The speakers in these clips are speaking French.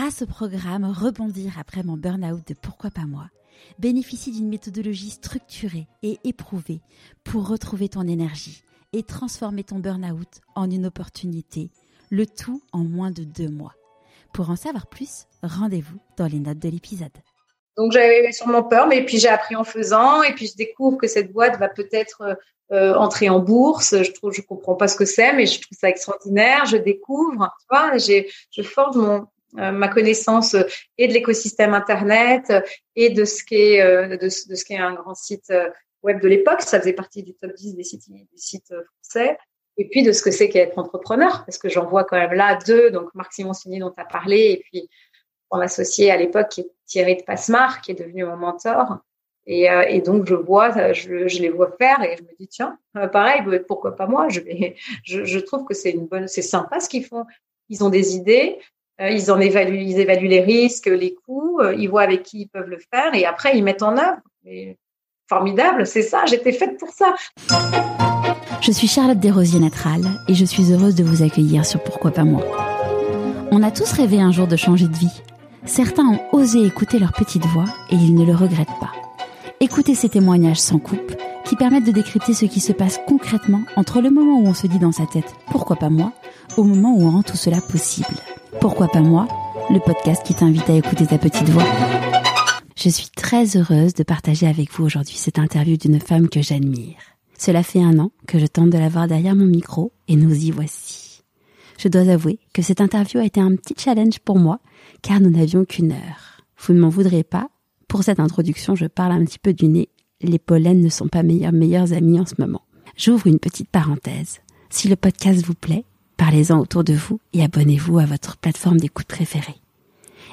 grâce au programme Rebondir après mon burn-out de Pourquoi pas moi, bénéficie d'une méthodologie structurée et éprouvée pour retrouver ton énergie et transformer ton burn-out en une opportunité, le tout en moins de deux mois. Pour en savoir plus, rendez-vous dans les notes de l'épisode. Donc j'avais sûrement peur, mais puis j'ai appris en faisant, et puis je découvre que cette boîte va peut-être euh, entrer en bourse. Je trouve, je comprends pas ce que c'est, mais je trouve ça extraordinaire. Je découvre, tu vois, je forge mon ma connaissance et de l'écosystème internet et de ce qu'est euh, de, de, ce qu'est un grand site web de l'époque. Ça faisait partie du top 10 des sites, des sites français. Et puis de ce que c'est qu'être entrepreneur, parce que j'en vois quand même là deux, donc Marc Simoncini dont tu as parlé, et puis mon associé à l'époque qui est Thierry de Passemar, qui est devenu mon mentor. Et, euh, et donc je vois, je, je, les vois faire et je me dis tiens, euh, pareil, pourquoi pas moi? Je vais, je, je trouve que c'est une bonne, c'est sympa ce qu'ils font. Ils ont des idées, euh, évaluent, ils évaluent les risques, les coûts, ils voient avec qui ils peuvent le faire et après ils mettent en œuvre. Formidable, c'est ça. J'étais faite pour ça. Je suis Charlotte Desrosiers-Natral et je suis heureuse de vous accueillir sur Pourquoi pas moi. On a tous rêvé un jour de changer de vie. Certains ont osé écouter leur petite voix et ils ne le regrettent pas. Écoutez ces témoignages sans coupe qui permettent de décrypter ce qui se passe concrètement entre le moment où on se dit dans sa tête pourquoi pas moi au moment où on rend tout cela possible. Pourquoi pas moi Le podcast qui t'invite à écouter ta petite voix. Je suis très heureuse de partager avec vous aujourd'hui cette interview d'une femme que j'admire. Cela fait un an que je tente de la voir derrière mon micro et nous y voici. Je dois avouer que cette interview a été un petit challenge pour moi car nous n'avions qu'une heure. Vous ne m'en voudrez pas. Pour cette introduction, je parle un petit peu du nez. Les pollens ne sont pas meilleurs meilleurs amis en ce moment. J'ouvre une petite parenthèse. Si le podcast vous plaît, parlez-en autour de vous et abonnez-vous à votre plateforme d'écoute préférée.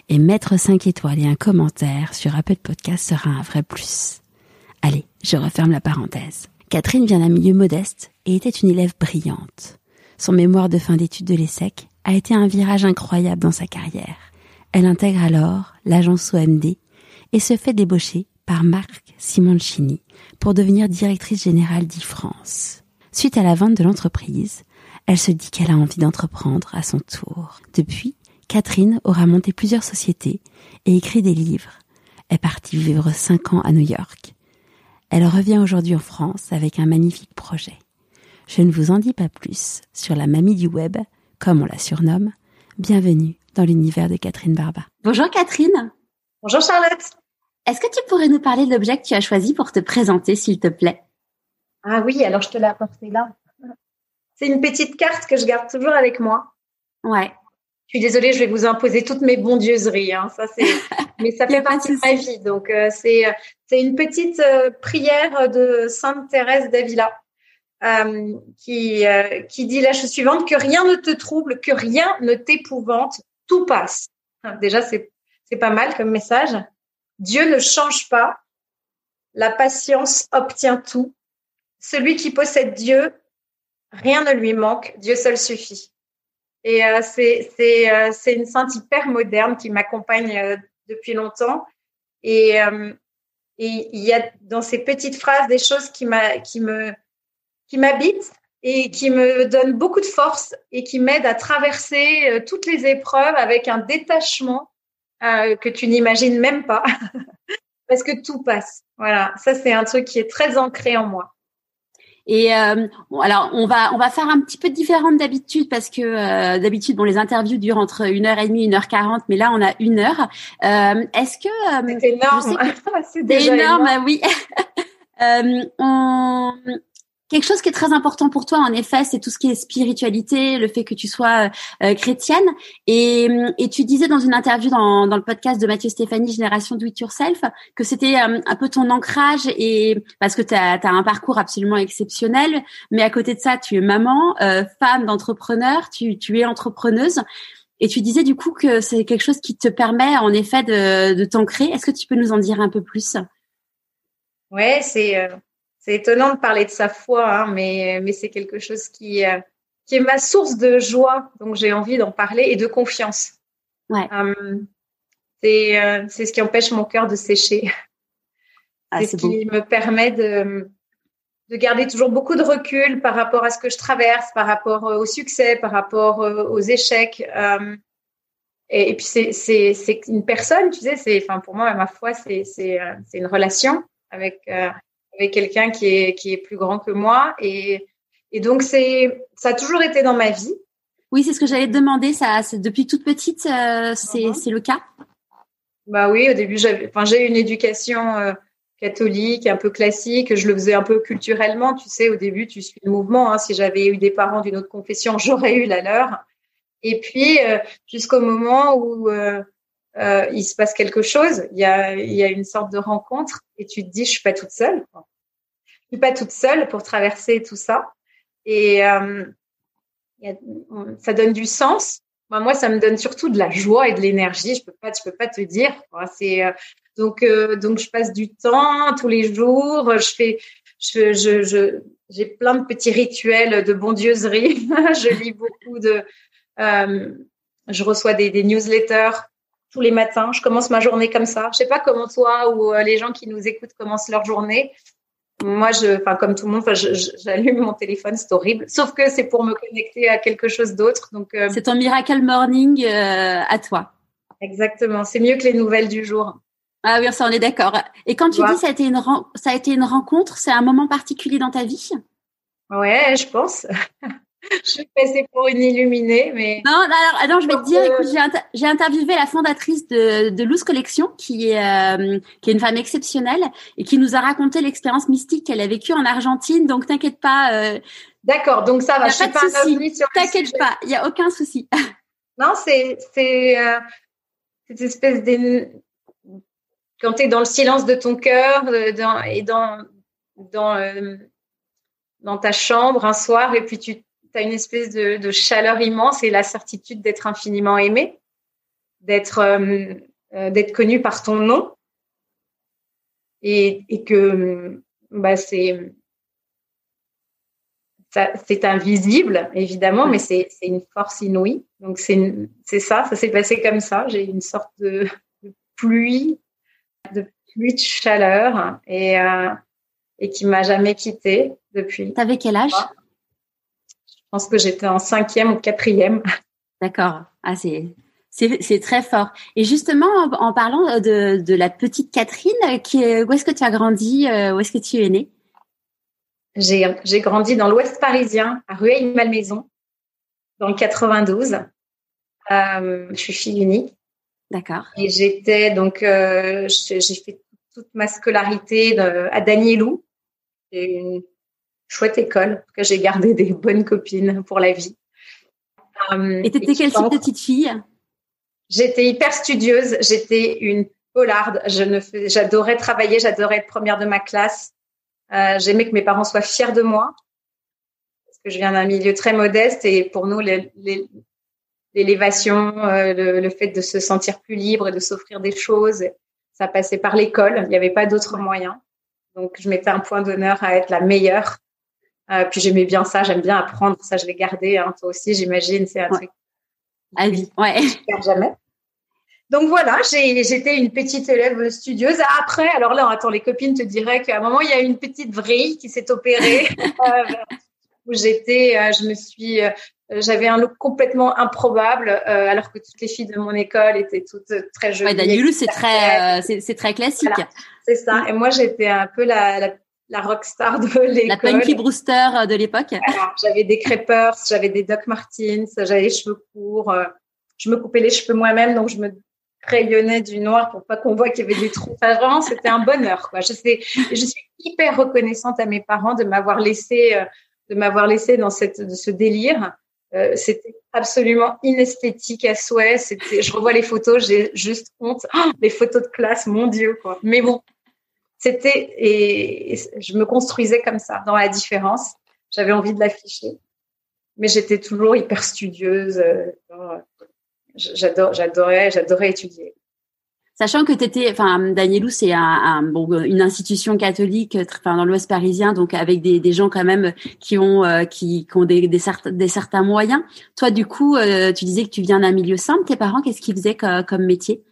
Et mettre 5 étoiles et un commentaire sur Apple Podcast sera un vrai plus. Allez, je referme la parenthèse. Catherine vient d'un milieu modeste et était une élève brillante. Son mémoire de fin d'études de l'ESSEC a été un virage incroyable dans sa carrière. Elle intègre alors l'agence OMD et se fait débaucher par Marc Simoncini pour devenir directrice générale d'e-France. Suite à la vente de l'entreprise, elle se dit qu'elle a envie d'entreprendre à son tour. Depuis, Catherine aura monté plusieurs sociétés et écrit des livres. Est partie vivre cinq ans à New York elle revient aujourd'hui en France avec un magnifique projet. Je ne vous en dis pas plus sur la mamie du web, comme on la surnomme. Bienvenue dans l'univers de Catherine Barba. Bonjour Catherine. Bonjour Charlotte. Est-ce que tu pourrais nous parler de l'objet que tu as choisi pour te présenter, s'il te plaît? Ah oui, alors je te l'ai apporté là. C'est une petite carte que je garde toujours avec moi. Ouais. Je suis désolée, je vais vous imposer toutes mes bondieuseries. Hein. Ça, c'est, mais ça fait partie de ma vie. Donc, euh, c'est, c'est une petite euh, prière de Sainte Thérèse d'Avila euh, qui, qui dit la chose suivante que rien ne te trouble, que rien ne t'épouvante, tout passe. Déjà, c'est, c'est pas mal comme message. Dieu ne change pas. La patience obtient tout. Celui qui possède Dieu, rien ne lui manque. Dieu seul suffit. Et euh, c'est euh, une sainte hyper moderne qui m'accompagne euh, depuis longtemps. Et et il y a dans ces petites phrases des choses qui m'habitent et qui me donnent beaucoup de force et qui m'aident à traverser toutes les épreuves avec un détachement que tu n'imagines même pas parce que tout passe. Voilà, ça c'est un truc qui est très ancré en moi. Et euh, bon, alors on va on va faire un petit peu différente d'habitude parce que euh, d'habitude bon les interviews durent entre une heure et demie, une heure quarante, mais là on a une heure. Euh, Est-ce que euh, c'est énorme, c'est énorme, énorme, oui. euh, on, Quelque chose qui est très important pour toi, en effet, c'est tout ce qui est spiritualité, le fait que tu sois euh, chrétienne. Et, et, tu disais dans une interview dans, dans le podcast de Mathieu Stéphanie, Génération Do It Yourself, que c'était euh, un peu ton ancrage, et parce que tu as, un parcours absolument exceptionnel. Mais à côté de ça, tu es maman, euh, femme d'entrepreneur, tu, tu es entrepreneuse. Et tu disais du coup que c'est quelque chose qui te permet en effet de, de t'ancrer. Est-ce que tu peux nous en dire un peu plus? Ouais, c'est c'est étonnant de parler de sa foi, hein, mais, mais c'est quelque chose qui, euh, qui est ma source de joie. Donc, j'ai envie d'en parler et de confiance. Ouais. Euh, c'est, euh, c'est ce qui empêche mon cœur de sécher. Ah, c'est ce qui me permet de, de garder toujours beaucoup de recul par rapport à ce que je traverse, par rapport au succès, par rapport aux échecs. Et, puis c'est c'est c'est une personne, tu sais, c'est enfin pour moi ma foi c'est c'est euh, c'est une relation avec euh, avec quelqu'un qui est qui est plus grand que moi et et donc c'est ça a toujours été dans ma vie. Oui, c'est ce que j'allais te demander. Ça, depuis toute petite, euh, c'est uh-huh. c'est le cas? Bah oui, au début j'avais, enfin j'ai une éducation catholique, un peu classique. Je le faisais un peu culturellement, tu sais. Au début, tu suis le mouvement. Hein. Si j'avais eu des parents d'une autre confession, j'aurais eu la leur. Et puis, euh, jusqu'au moment où euh, euh, il se passe quelque chose, il y a, une sorte de rencontre et tu te dis, je suis pas toute seule. Je suis pas toute seule pour traverser tout ça. Et euh, ça donne du sens. moi, ça me donne surtout de la joie et de l'énergie. Je peux peux pas te dire. C'est donc, je passe du temps tous les jours. Je fais, j'ai plein de petits rituels de bondieuserie. je lis beaucoup de, euh, je reçois des, newsletters tous les matins. Je commence ma journée comme ça. Je sais pas comment toi ou euh, les gens qui nous écoutent commencent leur journée. Moi, je, enfin comme tout le monde, j'allume mon téléphone, c'est horrible. Sauf que c'est pour me connecter à quelque chose d'autre. Donc euh, c'est ton miracle morning euh, à toi. Exactement. C'est mieux que les nouvelles du jour. Ah oui, ça on est d'accord. Et quand tu dis ça a été une ça a été une rencontre, c'est un moment particulier dans ta vie? Ouais, je pense. je suis passée pour une illuminée, mais. Non, alors, alors je vais te dire, écoute, j'ai, interviewé la fondatrice de, de Loose Collection, qui est, euh, qui est une femme exceptionnelle et qui nous a raconté l'expérience mystique qu'elle a vécue en Argentine. Donc, t'inquiète pas. Euh, D'accord, donc ça va. A pas de souci. T'inquiète pas, il y a aucun souci. non, c'est, c'est euh, cette espèce de quand tu es dans le silence de ton cœur dans, et dans dans dans ta chambre un soir et puis tu tu as une espèce de, chaleur immense et la certitude d'être infiniment aimé, d'être euh, euh, d'être connu par ton nom et, et que bah, c'est c'est invisible évidemment, mais c'est une force inouïe. Donc c'est c'est ça, ça s'est passé comme ça. J'ai une sorte de, pluie, de pluie de chaleur et euh, et qui m'a jamais quittée depuis. T'avais quel âge? Je pense que j'étais en cinquième ou quatrième. D'accord. Ah, c'est c'est très fort. Et justement, en, parlant de, de, la petite Catherine, qui où est-ce que tu as grandi euh, Où est-ce que tu es née? J'ai grandi dans l'Ouest parisien, à Rueil-Malmaison, dans le 92. Euh, je suis fille unique. D'accord. Et j'étais donc, euh, j'ai fait toute ma scolarité à Danielou. Une chouette école, que j'ai gardé des bonnes copines pour la vie. Euh, et t'étais quelle type de petite fille? J'étais hyper studieuse, j'étais une polarde, je ne j'adorais travailler, j'adorais être première de ma classe. Euh, j'aimais que mes parents soient fiers de moi parce que je viens d'un milieu très modeste et pour nous l'élévation, euh, le, le, fait de se sentir plus libre et de s'offrir des choses, ça passait par l'école. Il n'y avait pas d'autres moyens. Donc je mettais un point d'honneur à être la meilleure euh, puis j'aimais bien ça, j'aime bien apprendre, ça je l'ai gardé. Hein, toi aussi, j'imagine, c'est un truc. À vie, ouais. Je jamais. Donc voilà, j'étais une petite élève studieuse. Après, alors là, attends, les copines te diraient qu'à un moment, il y a une petite vrille qui s'est opérée. euh, où j'étais, euh, je me suis, euh, j'avais un look complètement improbable, alors que toutes les filles de mon école étaient toutes très jolies. Ouais, c'est très, c'est très classique. c'est ça. Et moi, j'étais un peu la, la la rockstar de l'école. La Punky Brewster euh, de l'époque. J'avais des crêpeurs, j'avais des Doc Martens, j'avais les cheveux courts. Euh, je me coupais les cheveux moi-même, donc je me crayonnais du noir pour pas qu'on voit qu'il y avait des trous. Enfin, vraiment, c'était un bonheur. Quoi. Je, sais, je suis hyper reconnaissante à mes parents de m'avoir laissé, euh, de m'avoir laissé dans cette, de ce délire. c'était absolument inesthétique à souhait. C'était, je revois les photos, j'ai juste honte. Oh, les photos de classe, mon Dieu, quoi. Mais bon, c'était et je me construisais comme ça dans la différence. J'avais envie de l'afficher, mais j'étais toujours hyper studieuse. Euh, j'adore, j'adorais, j'adorais étudier. Sachant que tu étais, enfin, Danielou, c'est un, bon, une institution catholique, enfin, dans l'Ouest parisien, donc avec des, des, gens quand même qui ont, euh, qui, qui, ont des, des, des, certains moyens. Toi, du coup, euh, tu disais que tu viens d'un milieu simple. Tes parents, qu'est-ce qu'ils faisaient comme métier?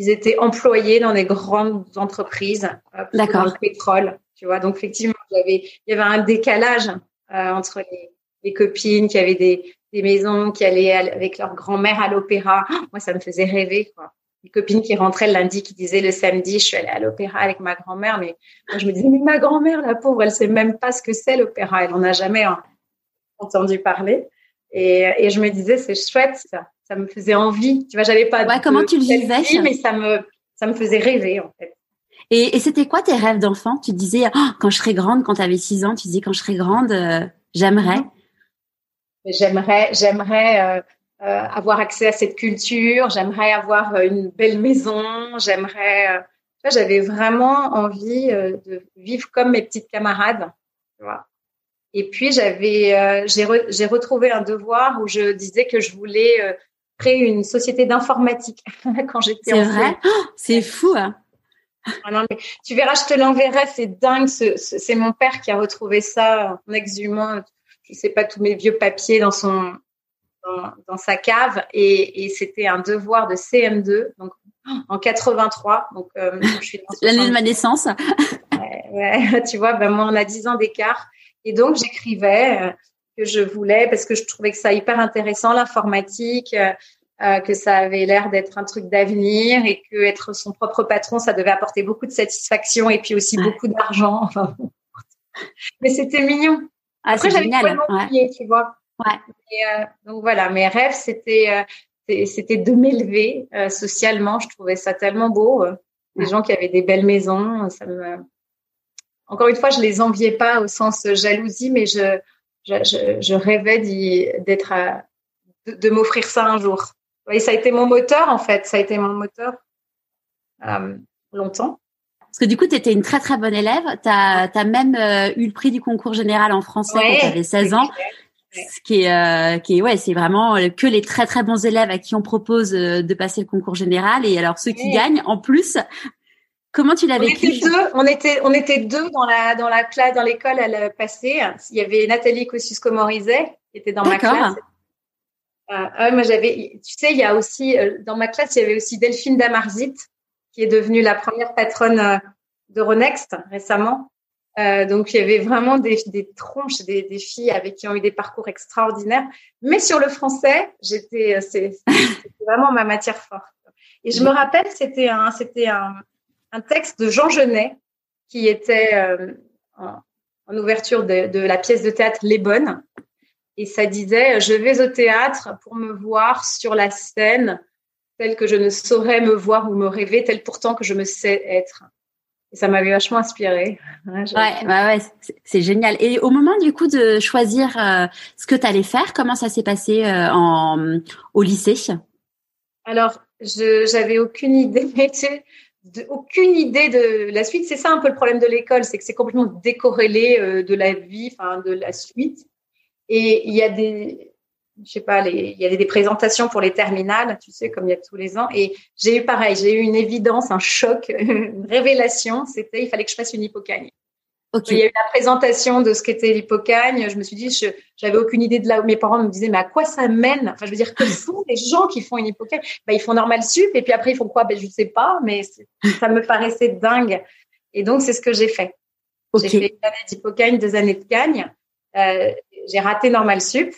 Ils étaient employés dans des grandes entreprises, euh, dans le pétrole, tu vois. Donc effectivement, il y avait, il y avait un décalage euh, entre les, les, copines qui avaient des, des maisons qui allaient avec leur grand-mère à l'opéra. Oh, moi, ça me faisait rêver. Quoi. Une copine qui rentrait le lundi qui disait le samedi, je suis allée à l'opéra avec ma grand-mère. Mais moi, je me disais, mais ma grand-mère, la pauvre, elle sait même pas ce que c'est l'opéra. Elle en a jamais entendu parler. Et, et je me disais, c'est chouette, ça. Ça me faisait envie. Tu vois, j'avais pas. Ouais, comment tu le vivais Mais ça me, ça me faisait rêver, en fait. Et, et c'était quoi tes rêves d'enfant? Tu disais, oh, quand je serai grande, quand tu avais 6 ans, tu disais, quand je serai grande, euh, j'aimerais. J'aimerais, j'aimerais euh, euh, avoir accès à cette culture. J'aimerais avoir une belle maison. J'aimerais. j'avais vraiment envie de vivre comme mes petites camarades. Tu vois. Et puis j'avais, j'ai, j'ai retrouvé un devoir où je disais que je voulais créer une société d'informatique quand j'étais. C'est vrai? Oh, c'est fou. Hein ah non, mais tu verras, je te l'enverrai, c'est dingue. c'est mon père qui a retrouvé ça en exhumant je sais pas tous mes vieux papiers dans son dans, sa cave et, c'était un devoir de CM2 donc en 83 donc euh, je suis l'année de ma naissance ouais, tu vois ben moi on a 10 ans d'écart et donc j'écrivais euh, que je voulais parce que je trouvais que ça hyper intéressant l'informatique euh, que ça avait l'air d'être un truc d'avenir et que être son propre patron ça devait apporter beaucoup de satisfaction et puis aussi beaucoup d'argent enfin mais c'était mignon ah, c'est génial. Ouais. tu vois. Ouais. Euh, donc voilà, mes rêves, c'était euh, c'était de m'élever euh, socialement. Je trouvais ça tellement beau. Les gens qui avaient des belles maisons, ça me. Encore une fois, je les enviais pas au sens jalousie, mais je je, je, rêvais d'être de, de m'offrir ça un jour. Et ça a été mon moteur en fait. Ça a été mon moteur longtemps. Parce que du coup, tu étais une très très bonne élève. Tu as, même euh, eu le prix du concours général en français quand tu avais 16 ans. Ce qui est, euh, qui est, ouais, c'est vraiment que les très très bons élèves à qui on propose euh, de passer le concours général. Et alors ceux qui gagnent, en plus, comment tu l'as vécu on était, deux, on était, on était deux dans la dans la classe, dans l'école à le passé. Il y avait Nathalie Kosciusko-Morizet qui était dans ma classe. Euh, moi j'avais, tu sais, il y a aussi dans ma classe, il y avait aussi Delphine Damarzit qui est devenue la première patronne euh, d'Euronext récemment. Euh, donc il y avait vraiment des, des tronches, des, des, filles avec qui ont eu des parcours extraordinaires. Mais sur le français, j'étais, euh, c'est vraiment ma matière forte. Et je me rappelle, c'était un, c'était un, un, texte de Jean Genet qui était euh, en, en, ouverture de, de, la pièce de théâtre Les Bonnes. Et ça disait, je vais au théâtre pour me voir sur la scène tel que je ne saurais me voir ou me rêver, tel pourtant que je me sais être. Et ça m'avait vachement inspiré. Ouais, ouais, ouais c'est génial. Et au moment du coup de choisir euh, ce que tu allais faire, comment ça s'est passé euh, en, au lycée? Alors, je j'avais aucune idée, de, aucune idée de la suite. C'est ça un peu le problème de l'école, c'est que c'est complètement décorrélé euh, de la vie, enfin de la suite. Et il y a des je sais pas, il y avait des présentations pour les terminales, tu sais, comme il y a tous les ans. Et j'ai eu pareil, j'ai eu une évidence, un choc, une révélation. C'était, il fallait que je fasse une hypocagne. Okay. Il y a eu la présentation de ce qu'était l'hypocagne. Je me suis dit, je j'avais aucune idée de là où mes parents me disaient, mais à quoi ça mène? Enfin, je veux dire, que font les gens qui font une hypocagne? Ben, Ils font normal sup et puis après, ils font quoi? Ben, Je ne sais pas, mais ça me paraissait dingue. Et donc, c'est ce que j'ai fait. J'ai fait une année d'hypocagne, deux années de cagne. Euh, j'ai raté normal sup.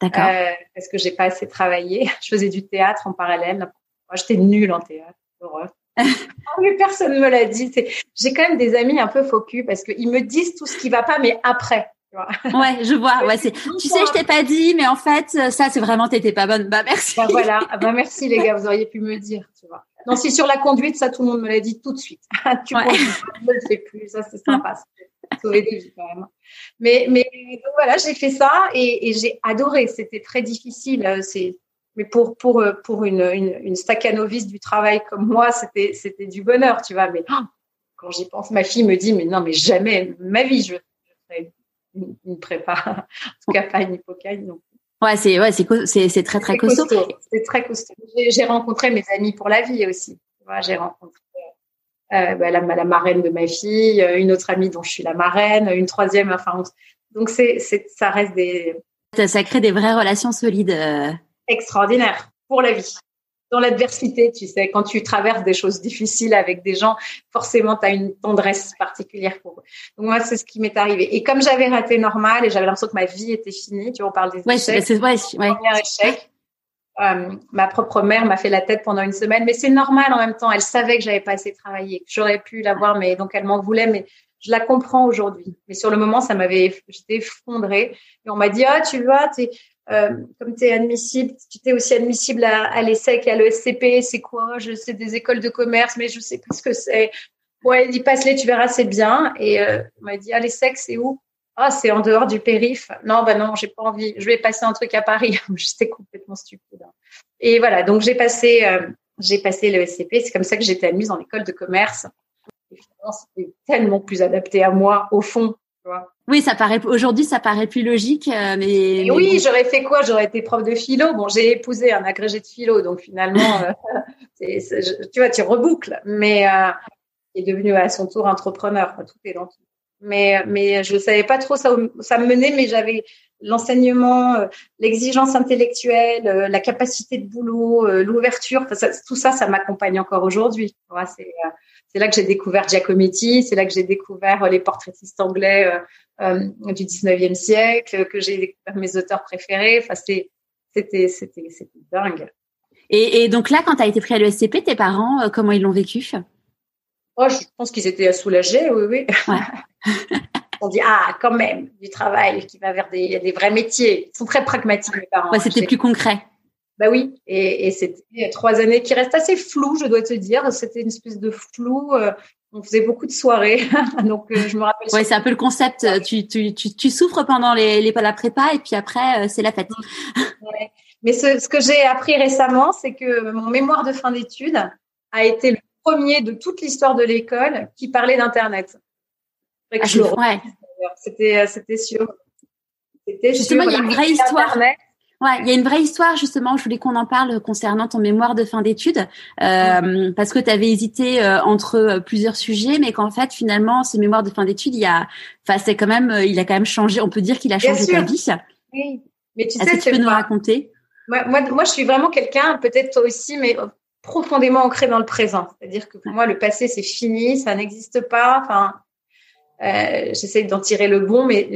D'accord. Euh, parce que j'ai pas assez travaillé. Je faisais du théâtre en parallèle. Moi, j'étais nulle en théâtre. Horreur. mais personne me l'a dit. J'ai quand même des amis un peu faux parce qu'ils me disent tout ce qui va pas, mais après. Ouais, je vois. Ouais, c'est. Tu sais, je t'ai pas dit, mais en fait, ça, c'est vraiment, t'étais pas bonne. Bah merci. Bah voilà. Ah, bah merci les gars, vous auriez pu me dire, tu vois. Non, si sur la conduite, ça, tout le monde me l'a dit tout de suite. tu ouais. ne le fais plus. Ça, c'est sympa. Sauver des vies quand même. Mais, mais donc voilà, j'ai fait ça et, et j'ai adoré. C'était très difficile. C'est, mais pour pour euh, pour une une, une staccanoviste du travail comme moi, c'était c'était du bonheur, tu vois. Mais oh, quand j'y pense, ma fille me dit mais non, mais jamais ma vie je, je ferai une, une, prépa, en tout cas pas une hypocagne. Donc. Ouais, c'est ouais, c'est c'est c'est très très costaud. C'est très costaud. J'ai rencontré mes amis pour la vie aussi. J'ai rencontré euh, bah, la, la, marraine de ma fille, euh, une autre amie dont je suis la marraine, une troisième. Enfin, donc c'est, c'est, ça reste des. Ça crée des vraies relations solides. Extraordinaires pour la vie. dans l'adversité, tu sais, quand tu traverses des choses difficiles avec des gens, forcément, tu as une tendresse particulière pour eux. Donc moi, c'est ce qui m'est arrivé. Et comme j'avais raté normal et j'avais l'impression que ma vie était finie, tu vois, on parle des échecs. C'est ouais, ouais. Premier échec. Euh, ma propre mère m'a fait la tête pendant une semaine, mais c'est normal en même temps. Elle savait que j'avais pas assez travaillé, que j'aurais pu l'avoir, mais donc elle m'en voulait. Mais je la comprends aujourd'hui. Mais sur le moment, ça m'avait, j'étais effondrée. Et on m'a dit, ah, tu vois, t'es, euh, comme tu es admissible, tu t'es aussi admissible à, à l'ESSEC et à l'ESCP, c'est quoi? Je sais des écoles de commerce, mais je sais pas ce que c'est. Ouais, dit passe-les, tu verras, c'est bien. Et euh, on m'a dit, ah, l'ESSEC, c'est où? Ah, c'est en dehors du périph. Non, bah non, j'ai pas envie. Je vais passer un truc à Paris. J'étais complètement stupide. Et voilà, donc j'ai passé, euh, j'ai passé le SCP. C'est comme ça que j'étais admise dans l'école de commerce. C'était tellement plus adapté à moi, au fond, oui, ça paraît aujourd'hui, ça paraît plus logique, euh, mais, oui, j'aurais fait quoi? J'aurais été prof de philo. Bon, j'ai épousé un agrégé de philo, donc finalement, euh, tu vois, tu reboucles. Mais euh, il est devenu à son tour entrepreneur. tout est dans tout. Mais mais je savais pas trop ça ça me menait, mais j'avais l'enseignement, l'exigence intellectuelle, la capacité de boulot, l'ouverture. tout ça, ça m'accompagne encore aujourd'hui. C'est là que j'ai découvert Giacometti, c'est là que j'ai découvert euh, les portraitistes anglais euh, euh, du 19e siècle, que j'ai découvert mes auteurs préférés. Enfin, c'était, c'était, c'était dingue. Et, et, donc là, quand tu as été pris à l'ESCP, tes parents, comment ils l'ont vécu? Oh, je pense qu'ils étaient soulagés, oui, oui. Ouais. On dit ah quand même du travail qui va vers des, des vrais métiers. Ils sont très pragmatiques mes parents. Ouais, c'était plus concret. Bah oui, et, et c'était trois années qui restent assez floues, je dois te dire. C'était une espèce de flou. Euh, on faisait beaucoup de soirées, donc euh, je me rappelle. Ouais, c'est un peu le concept. Tu, tu, tu, tu souffres pendant les, les la prépa et puis après euh, c'est la fête. Ouais. Mais ce, ce que j'ai appris récemment, c'est que mon mémoire de fin d'études a été le premier de toute l'histoire de l'école qui parlait d'internet. Ah, ouais. C'était c'était sûr. C'était justement il y a une vraie histoire. Ouais, il y a une vraie histoire justement. Je voulais qu'on en parle concernant ton mémoire de fin d'études, euh, parce que tu avais hésité euh, entre euh, plusieurs sujets, mais qu'en fait finalement ce mémoire de fin d'études, il a, enfin c'est quand même, il a quand même changé. On peut dire qu'il a changé ta vie. Oui, mais tu sais, que tu peux nous raconter? Moi, moi, moi, je suis vraiment quelqu'un, peut-être toi aussi, mais profondément ancré dans le présent. C'est-à-dire que pour moi, le passé c'est fini, ça n'existe pas. Enfin, euh, j'essaie d'en tirer le bon, mais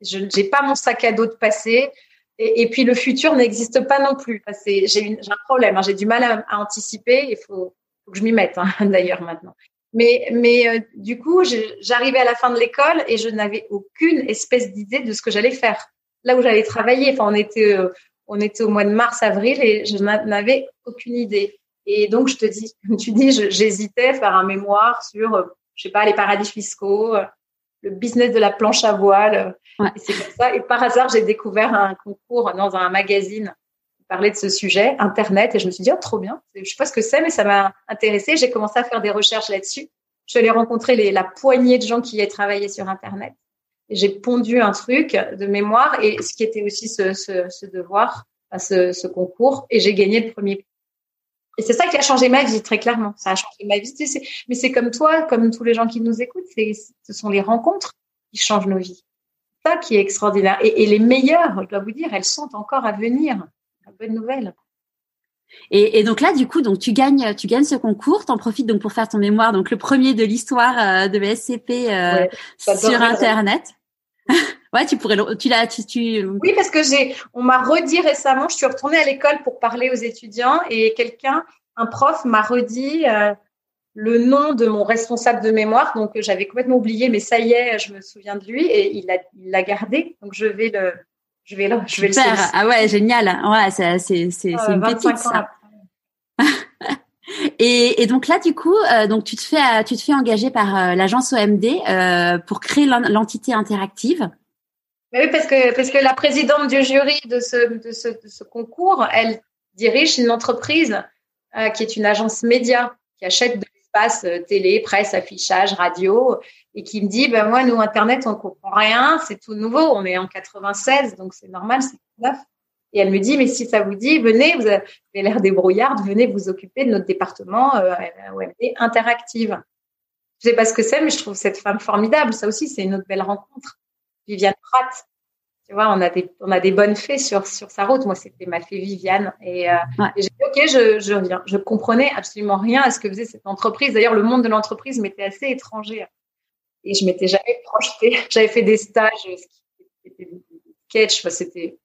je n'ai pas mon sac à dos de passé. Et, puis le futur n'existe pas non plus. J'ai un problème, hein. j'ai du mal à, anticiper. Il faut, que je m'y mette hein, d'ailleurs maintenant. Mais, mais euh, du coup, j'arrivais à la fin de l'école et je n'avais aucune espèce d'idée de ce que j'allais faire. Là où j'allais travailler, enfin, on était, euh, on était au mois de mars, avril et je n'avais aucune idée. Et donc, je te dis, comme tu dis, j'hésitais à faire un mémoire sur, euh, je sais pas, les paradis fiscaux, le business de la planche à voile. Et c'est comme ça. Et par hasard, j'ai découvert un concours dans un magazine qui parlait de ce sujet, Internet, et je me suis dit, oh, trop bien. Je sais pas ce que c'est, mais ça m'a intéressé. J'ai commencé à faire des recherches là-dessus. Je suis allée rencontrer les, la poignée de gens qui y travaillé sur Internet. Et j'ai pondu un truc de mémoire et ce qui était aussi ce, devoir, ce, ce concours, et j'ai gagné le premier. Et c'est ça qui a changé ma vie, très clairement. Ça a changé ma vie. Mais c'est comme toi, comme tous les gens qui nous écoutent, ce sont les rencontres qui changent nos vies. Ça qui est extraordinaire. Et, et les meilleures, je dois vous dire, elles sont encore à venir. La bonne nouvelle. Et, et, donc là, du coup, donc tu gagnes, tu gagnes ce concours, t'en profites donc pour faire ton mémoire, donc le premier de l'histoire euh, de BSCP euh, sur Internet. ouais, tu pourrais, tu l'as, tu, tu, Oui, parce que j'ai, on m'a redit récemment, je suis retournée à l'école pour parler aux étudiants et quelqu'un, un prof, m'a redit euh, le nom de mon responsable de mémoire, donc j'avais complètement oublié, mais ça y est, je me souviens de lui et il l'a, gardé, donc je vais le, je vais le, je vais le. Ah ouais, génial. Ouais, c'est, c'est, c'est, euh, une petite ça. Et, et, donc là, du coup, euh, donc tu te fais, tu te fais engager par euh, l'agence OMD euh, pour créer l'entité interactive. Oui, parce que parce que la présidente du jury de ce de ce, de ce concours, elle dirige une entreprise euh, qui est une agence média qui achète de l'espace télé, presse, affichage, radio, et qui me dit, ben moi, nous Internet, on comprend rien, c'est tout nouveau, on est en 96, donc c'est normal, c'est neuf. Et elle me dit, mais si ça vous dit, venez, vous avez l'air débrouillarde, venez vous occuper de notre département euh, OMD interactive. Je sais pas ce que c'est, mais je trouve cette femme formidable. Ça aussi, c'est une autre belle rencontre. Viviane Pratt. Tu vois, on a des, on a des bonnes fées sur, sur sa route. Moi, c'était ma fée Viviane. Et, euh, j'ai dit, OK, je, je reviens. Je comprenais absolument rien à ce que faisait cette entreprise. D'ailleurs, le monde de l'entreprise m'était assez étranger. Et je m'étais jamais projetée. J'avais fait des stages, c'était sketchs. c'était,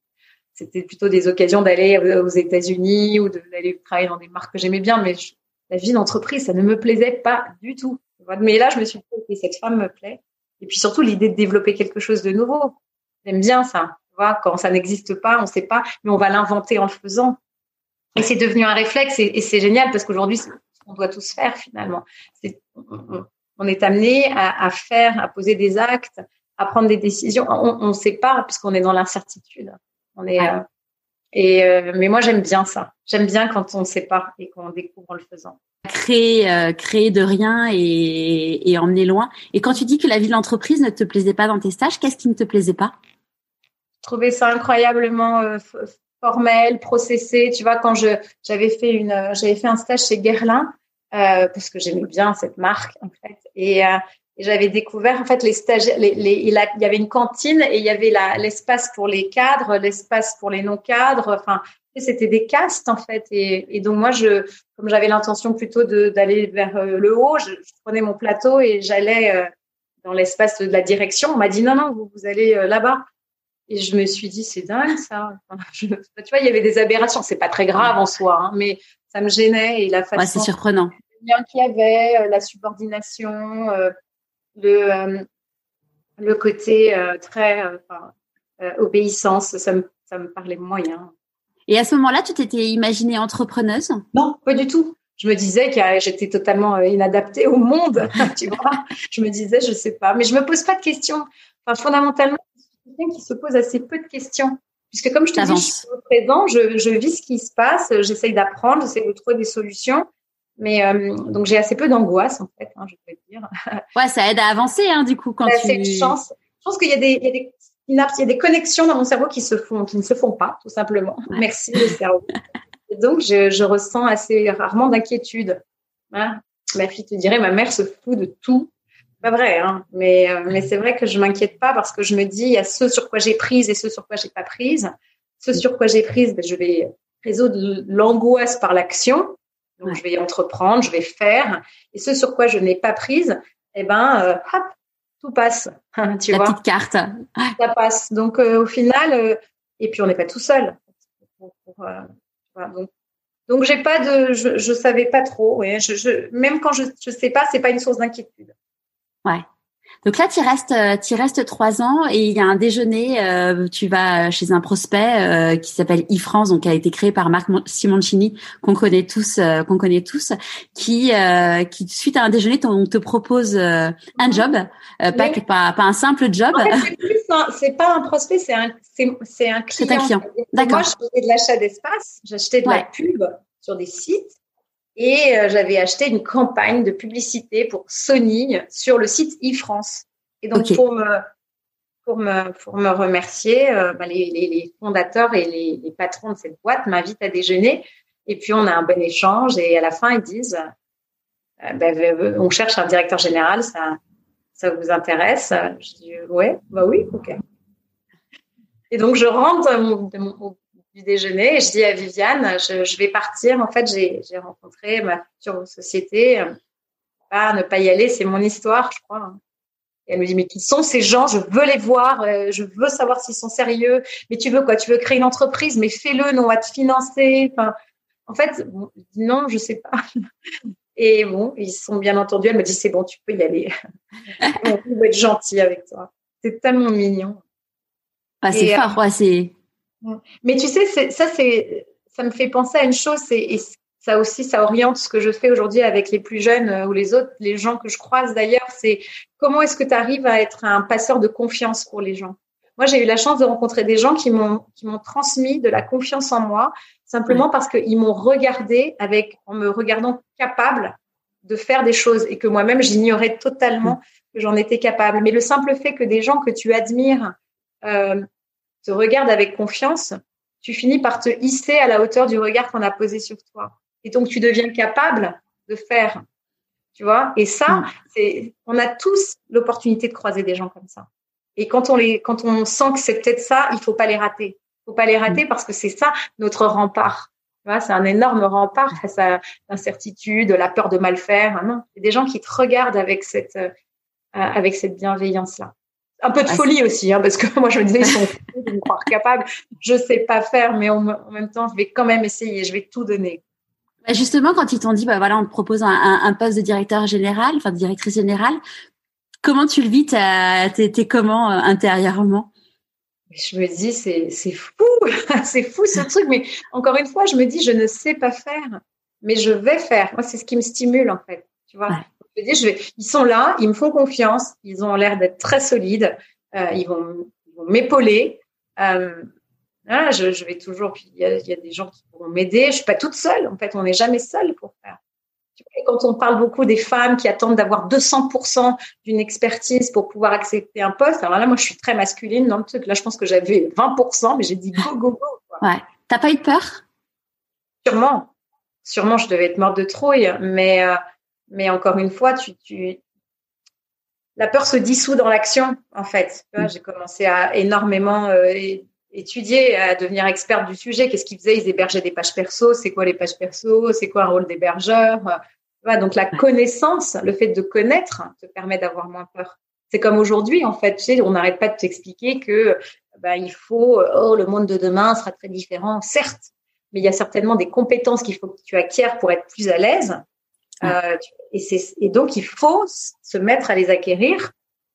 c'était plutôt des occasions d'aller aux États-Unis ou d'aller travailler dans des marques que j'aimais bien. Mais la vie d'entreprise, ça ne me plaisait pas du tout. Mais là, je me suis dit, cette femme me plaît. Et puis surtout, l'idée de développer quelque chose de nouveau. J'aime bien ça. Tu vois, quand ça n'existe pas, on ne sait pas, mais on va l'inventer en le faisant. Et c'est devenu un réflexe et, c'est génial parce qu'aujourd'hui, c'est ce qu'on doit tous faire finalement. on, est amené à, faire, à poser des actes, à prendre des décisions. On ne sait pas puisqu'on est dans l'incertitude. On est. Euh, et euh, mais moi j'aime bien ça. J'aime bien quand on ne sait pas et qu'on découvre en le faisant créer, euh, créer de rien et, et, emmener loin. Et quand tu dis que la vie de l'entreprise ne te plaisait pas dans tes stages, qu'est-ce qui ne te plaisait pas? Trouvais ça incroyablement euh, formel, processé. Tu vois, quand je j'avais fait une, euh, j'avais fait un stage chez Guerlain euh, parce que j'aimais bien cette marque en fait, et, j'avais découvert en fait les stagiaires. Les, les, il, y avait une cantine et il y avait l'espace pour les cadres, l'espace pour les non cadres. Enfin, c'était des castes en fait. Et, donc moi, je, comme j'avais l'intention plutôt d'aller vers le haut, je, prenais mon plateau et j'allais dans l'espace de la direction. On m'a dit non, non, vous, vous allez là-bas. Et je me suis dit, c'est dingue ça. tu vois, il y avait des aberrations. C'est pas très grave en soi, hein, mais ça me gênait et la façon. Ouais, c'est surprenant. Bien qu'il y avait, la subordination, le le côté très obéissance, ça me ça me parlait moyen. Et à ce moment-là, tu t'étais imaginée entrepreneuse? Non, pas du tout. Je me disais que j'étais totalement euh, inadaptée au monde, tu vois. Je me disais, je sais pas, mais je me pose pas de questions. Enfin, fondamentalement, quelqu'un qui se pose assez peu de questions, puisque comme je te dis, je suis au présent, je, je vis ce qui se passe, j'essaye d'apprendre, j'essaye de trouver des solutions. Mais euh, donc j'ai assez peu d'angoisse en fait, hein, je peux te dire. Ouais, ça aide à avancer hein, du coup quand tu. C'est une chance. Je pense qu'il y a des, il y a des il y a des connexions dans mon cerveau qui se font, qui ne se font pas, tout simplement. Merci le cerveau. Et donc, je, je ressens assez rarement d'inquiétude. Hein ma fille te dirait, ma mère se fout de tout. Pas vrai, hein mais, euh, mais c'est vrai que je m'inquiète pas parce que je me dis, il y a ce sur quoi j'ai prise et ce sur quoi j'ai pas prise. Ce sur quoi j'ai prise, ben, je vais résoudre l'angoisse par l'action. Donc, je vais entreprendre, je vais faire. Et ce sur quoi je n'ai pas prise, eh ben, euh, hop, tout passe. tu La vois? petite carte. Ça passe. Donc euh, au final, euh, et puis on n'est pas tout seul. Euh, donc, donc j'ai pas de, je, je savais pas trop. Ouais. Je, je, même quand je, je sais pas, c'est pas une source d'inquiétude. Ouais. Donc là, tu restes, euh, tu restes trois ans et il y a un déjeuner. Euh, tu vas chez un prospect euh, qui s'appelle e-France, donc qui a été créé par Marc Simoncini, qu'on connaît tous, qu'on connaît tous, qui, qui suite à un déjeuner, on te propose un job, pas, pas, pas un simple job. c'est pas un prospect, c'est un, c'est un client. C'est un client. D'accord. Moi, je faisais de l'achat d'espace, j'achetais de la pub sur des sites et euh, j'avais acheté une campagne de publicité pour Sony sur le site e-France. Et donc pour me pour me pour me remercier, euh, bah, les, les, les, fondateurs et les, les, patrons de cette boîte m'invitent à déjeuner. Et puis on a un bon échange et à la fin ils disent euh, bah, on cherche un directeur général, ça ça vous intéresse? Je dis ouais, bah oui, ok. Et donc je rentre de mon, du déjeuner et je dis à Viviane, je, je vais partir. En fait, j'ai rencontré ma future société. Pas ne pas y aller, c'est mon histoire, je crois. Et elle me dit, mais qui sont ces gens? Je veux les voir, euh, je veux savoir s'ils sont sérieux. Mais tu veux quoi? Tu veux créer une entreprise, mais fais-le, non, on va te financer. Enfin, en fait, bon, je dis non, je sais pas. Et bon, ils sont bien entendus. Elle me dit, c'est bon, tu peux y aller. on peut être gentil avec toi. C'est tellement mignon. Ah, c'est fort, euh, ouais, c'est mais tu sais, ça, c'est, ça me fait penser à une chose, et ça aussi, ça oriente ce que je fais aujourd'hui avec les plus jeunes euh, ou les autres, les gens que je croise d'ailleurs, c'est comment est-ce que tu arrives à être un passeur de confiance pour les gens? Moi, j'ai eu la chance de rencontrer des gens qui m'ont qui m'ont transmis de la confiance en moi, simplement parce qu'ils m'ont regardé avec en me regardant capable de faire des choses et que moi-même j'ignorais totalement que j'en étais capable. Mais le simple fait que des gens que tu admires euh, te regarde avec confiance, tu finis par te hisser à la hauteur du regard qu'on a posé sur toi. Et donc, tu deviens capable de faire. Tu vois? Et ça, mm. c'est, on a tous l'opportunité de croiser des gens comme ça. Et quand on les, quand on sent que c'est peut-être ça, il faut pas les rater. Il faut pas les rater parce que c'est ça notre rempart. C'est un énorme rempart face à l'incertitude, la peur de mal faire. Non, il y a des gens qui te regardent avec cette, euh, avec cette bienveillance-là. Un peu de folie aussi, hein, parce que moi je me disais ils sont fous de me croire capable. Je sais pas faire, mais en, même temps je vais quand même essayer. Je vais tout donner. Bah, justement, quand ils t'ont dit, bah voilà, on te propose un, un, poste de directeur général, enfin de directrice générale, comment tu le vis T'es comment euh, intérieurement? Je me dis, c'est, c'est fou, c'est fou ce truc. Mais encore une fois, je me dis, je ne sais pas faire, mais je vais faire. Moi, c'est ce qui me stimule, en fait. Tu vois, je dis, je vais, ils sont là, ils me font confiance, ils ont l'air d'être très solides, euh, ils vont, m'épauler. Euh, je, je, vais toujours, puis il y a, y a, des gens qui pourront m'aider. Je suis pas toute seule. En fait, on n'est jamais seul pour faire quand on parle beaucoup des femmes qui attendent d'avoir 200% d'une expertise pour pouvoir accepter un poste, alors là, moi, je suis très masculine dans le truc. Là, je pense que j'avais 20%, mais j'ai dit go, go, go. Ouais. T'as pas eu peur? Sûrement. Sûrement, je devais être morte de trouille, mais, euh, mais encore une fois, tu, tu, la peur se dissout dans l'action, en fait. Mm. J'ai commencé à énormément euh, étudier, à devenir experte du sujet. Qu'est-ce qu'ils faisaient? Ils hébergeaient des pages perso. C'est quoi les pages perso? C'est quoi un rôle d'hébergeur? Voilà, Donc la connaissance, le fait de connaître, te permet d'avoir moins peur. C'est comme aujourd'hui, en fait, tu sais, on n'arrête pas de t'expliquer que bah, il faut, oh, le monde de demain sera très différent, certes, mais il y a certainement des compétences qu'il faut que tu acquières pour être plus à l'aise. Euh, et, et donc, il faut se mettre à les acquérir.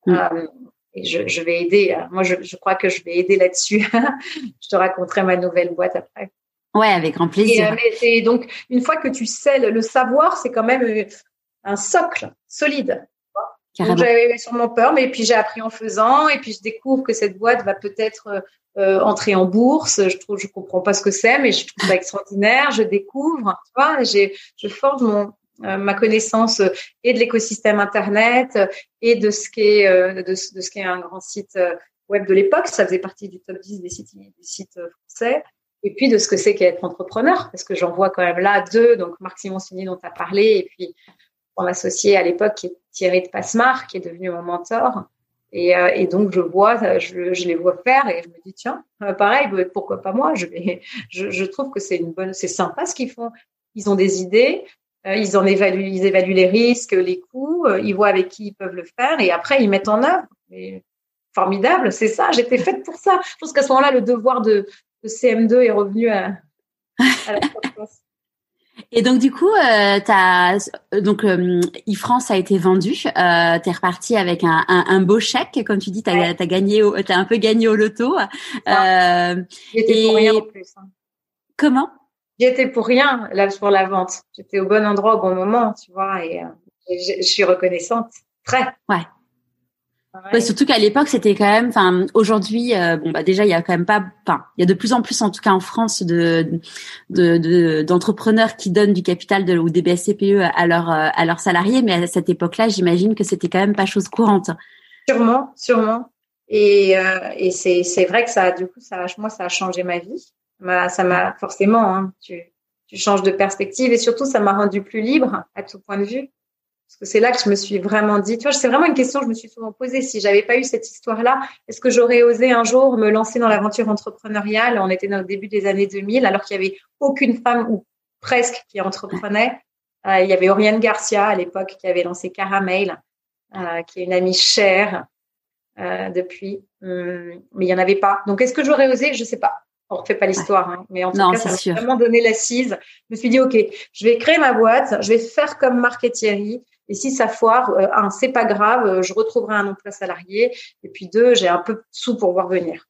Euh, et je, je, vais aider. Euh, moi, je, je, crois que je vais aider là-dessus. je te raconterai ma nouvelle boîte après. Ouais, avec grand plaisir. Et, euh, donc, une fois que tu sais le, savoir, c'est quand même euh, un socle solide. J'avais sûrement peur, mais puis j'ai appris en faisant, et puis je découvre que cette boîte va peut-être euh, entrer en bourse. Je trouve, je comprends pas ce que c'est, mais je trouve ça extraordinaire. Je découvre, tu vois, j'ai, je forge mon, euh, ma connaissance euh, et de l'écosystème internet euh, et de ce qu'est de, de, ce qu'est un grand site web de l'époque. Ça faisait partie du top 10 des sites, français. Et puis de ce que c'est qu'être entrepreneur, parce que j'en vois quand même là deux, donc Marc Simoncini dont tu as parlé, et puis mon associé à l'époque qui est Thierry de Passemar, qui est devenu mon mentor. Et, donc je vois, je, les vois faire et je me dis tiens, pareil, pourquoi pas moi? Je vais, je, je trouve que c'est une bonne, c'est sympa ce qu'ils font. Ils ont des idées, euh, ils en évaluent, ils évaluent les risques, les coûts, euh, ils voient avec qui ils peuvent le faire et après ils mettent en œuvre. formidable, c'est ça. J'étais faite pour ça. Je pense qu'à ce moment-là, le devoir de, CM2 est revenu à, la Et donc du coup, euh, as, donc euh, e-France a été vendu. Euh, tu es reparti avec un, un, beau chèque, comme tu dis, tu as, gagné, as un peu gagné au loto. Euh, et pour rien en plus. Hein. Comment? J'y étais pour rien là pour la vente. J'étais au bon endroit au bon moment, tu vois, et, euh, je, suis reconnaissante. Très. Ouais. Ouais. surtout qu'à l'époque, c'était quand même. Enfin, aujourd'hui, euh, bon bah déjà, il y a quand même pas. Enfin, il y a de plus en plus, en tout cas en France, de d'entrepreneurs de, qui donnent du capital de, ou des BSCPE à leurs à leurs salariés. Mais à cette époque-là, j'imagine que c'était quand même pas chose courante. Sûrement, sûrement. Et, euh, et c'est c'est vrai que ça, du coup, ça, moi, ça a changé ma vie ça m'a forcément, hein, tu, changes de perspective et surtout, ça m'a rendu plus libre à tout point de vue. Parce que c'est là que je me suis vraiment dit, tu vois, c'est vraiment une question que je me suis souvent posée. Si j'avais pas eu cette histoire-là, est-ce que j'aurais osé un jour me lancer dans l'aventure entrepreneuriale? On était dans le début des années 2000, alors qu'il y avait aucune femme ou presque qui entreprenait. Euh, il y avait Oriane Garcia à l'époque qui avait lancé Caramel, euh, qui est une amie chère euh, depuis, hum, mais il y en avait pas. Donc, est-ce que j'aurais osé? Je sais pas on refait pas l'histoire, hein. mais en tout cas, ça m'a vraiment donné l'assise. Je me suis dit, ok, je vais créer ma boîte, je vais faire comme Marc et Thierry. Et si ça foire, euh, un, c'est pas grave, euh, je retrouverai un emploi salarié. Et puis deux, j'ai un peu de sous pour voir venir.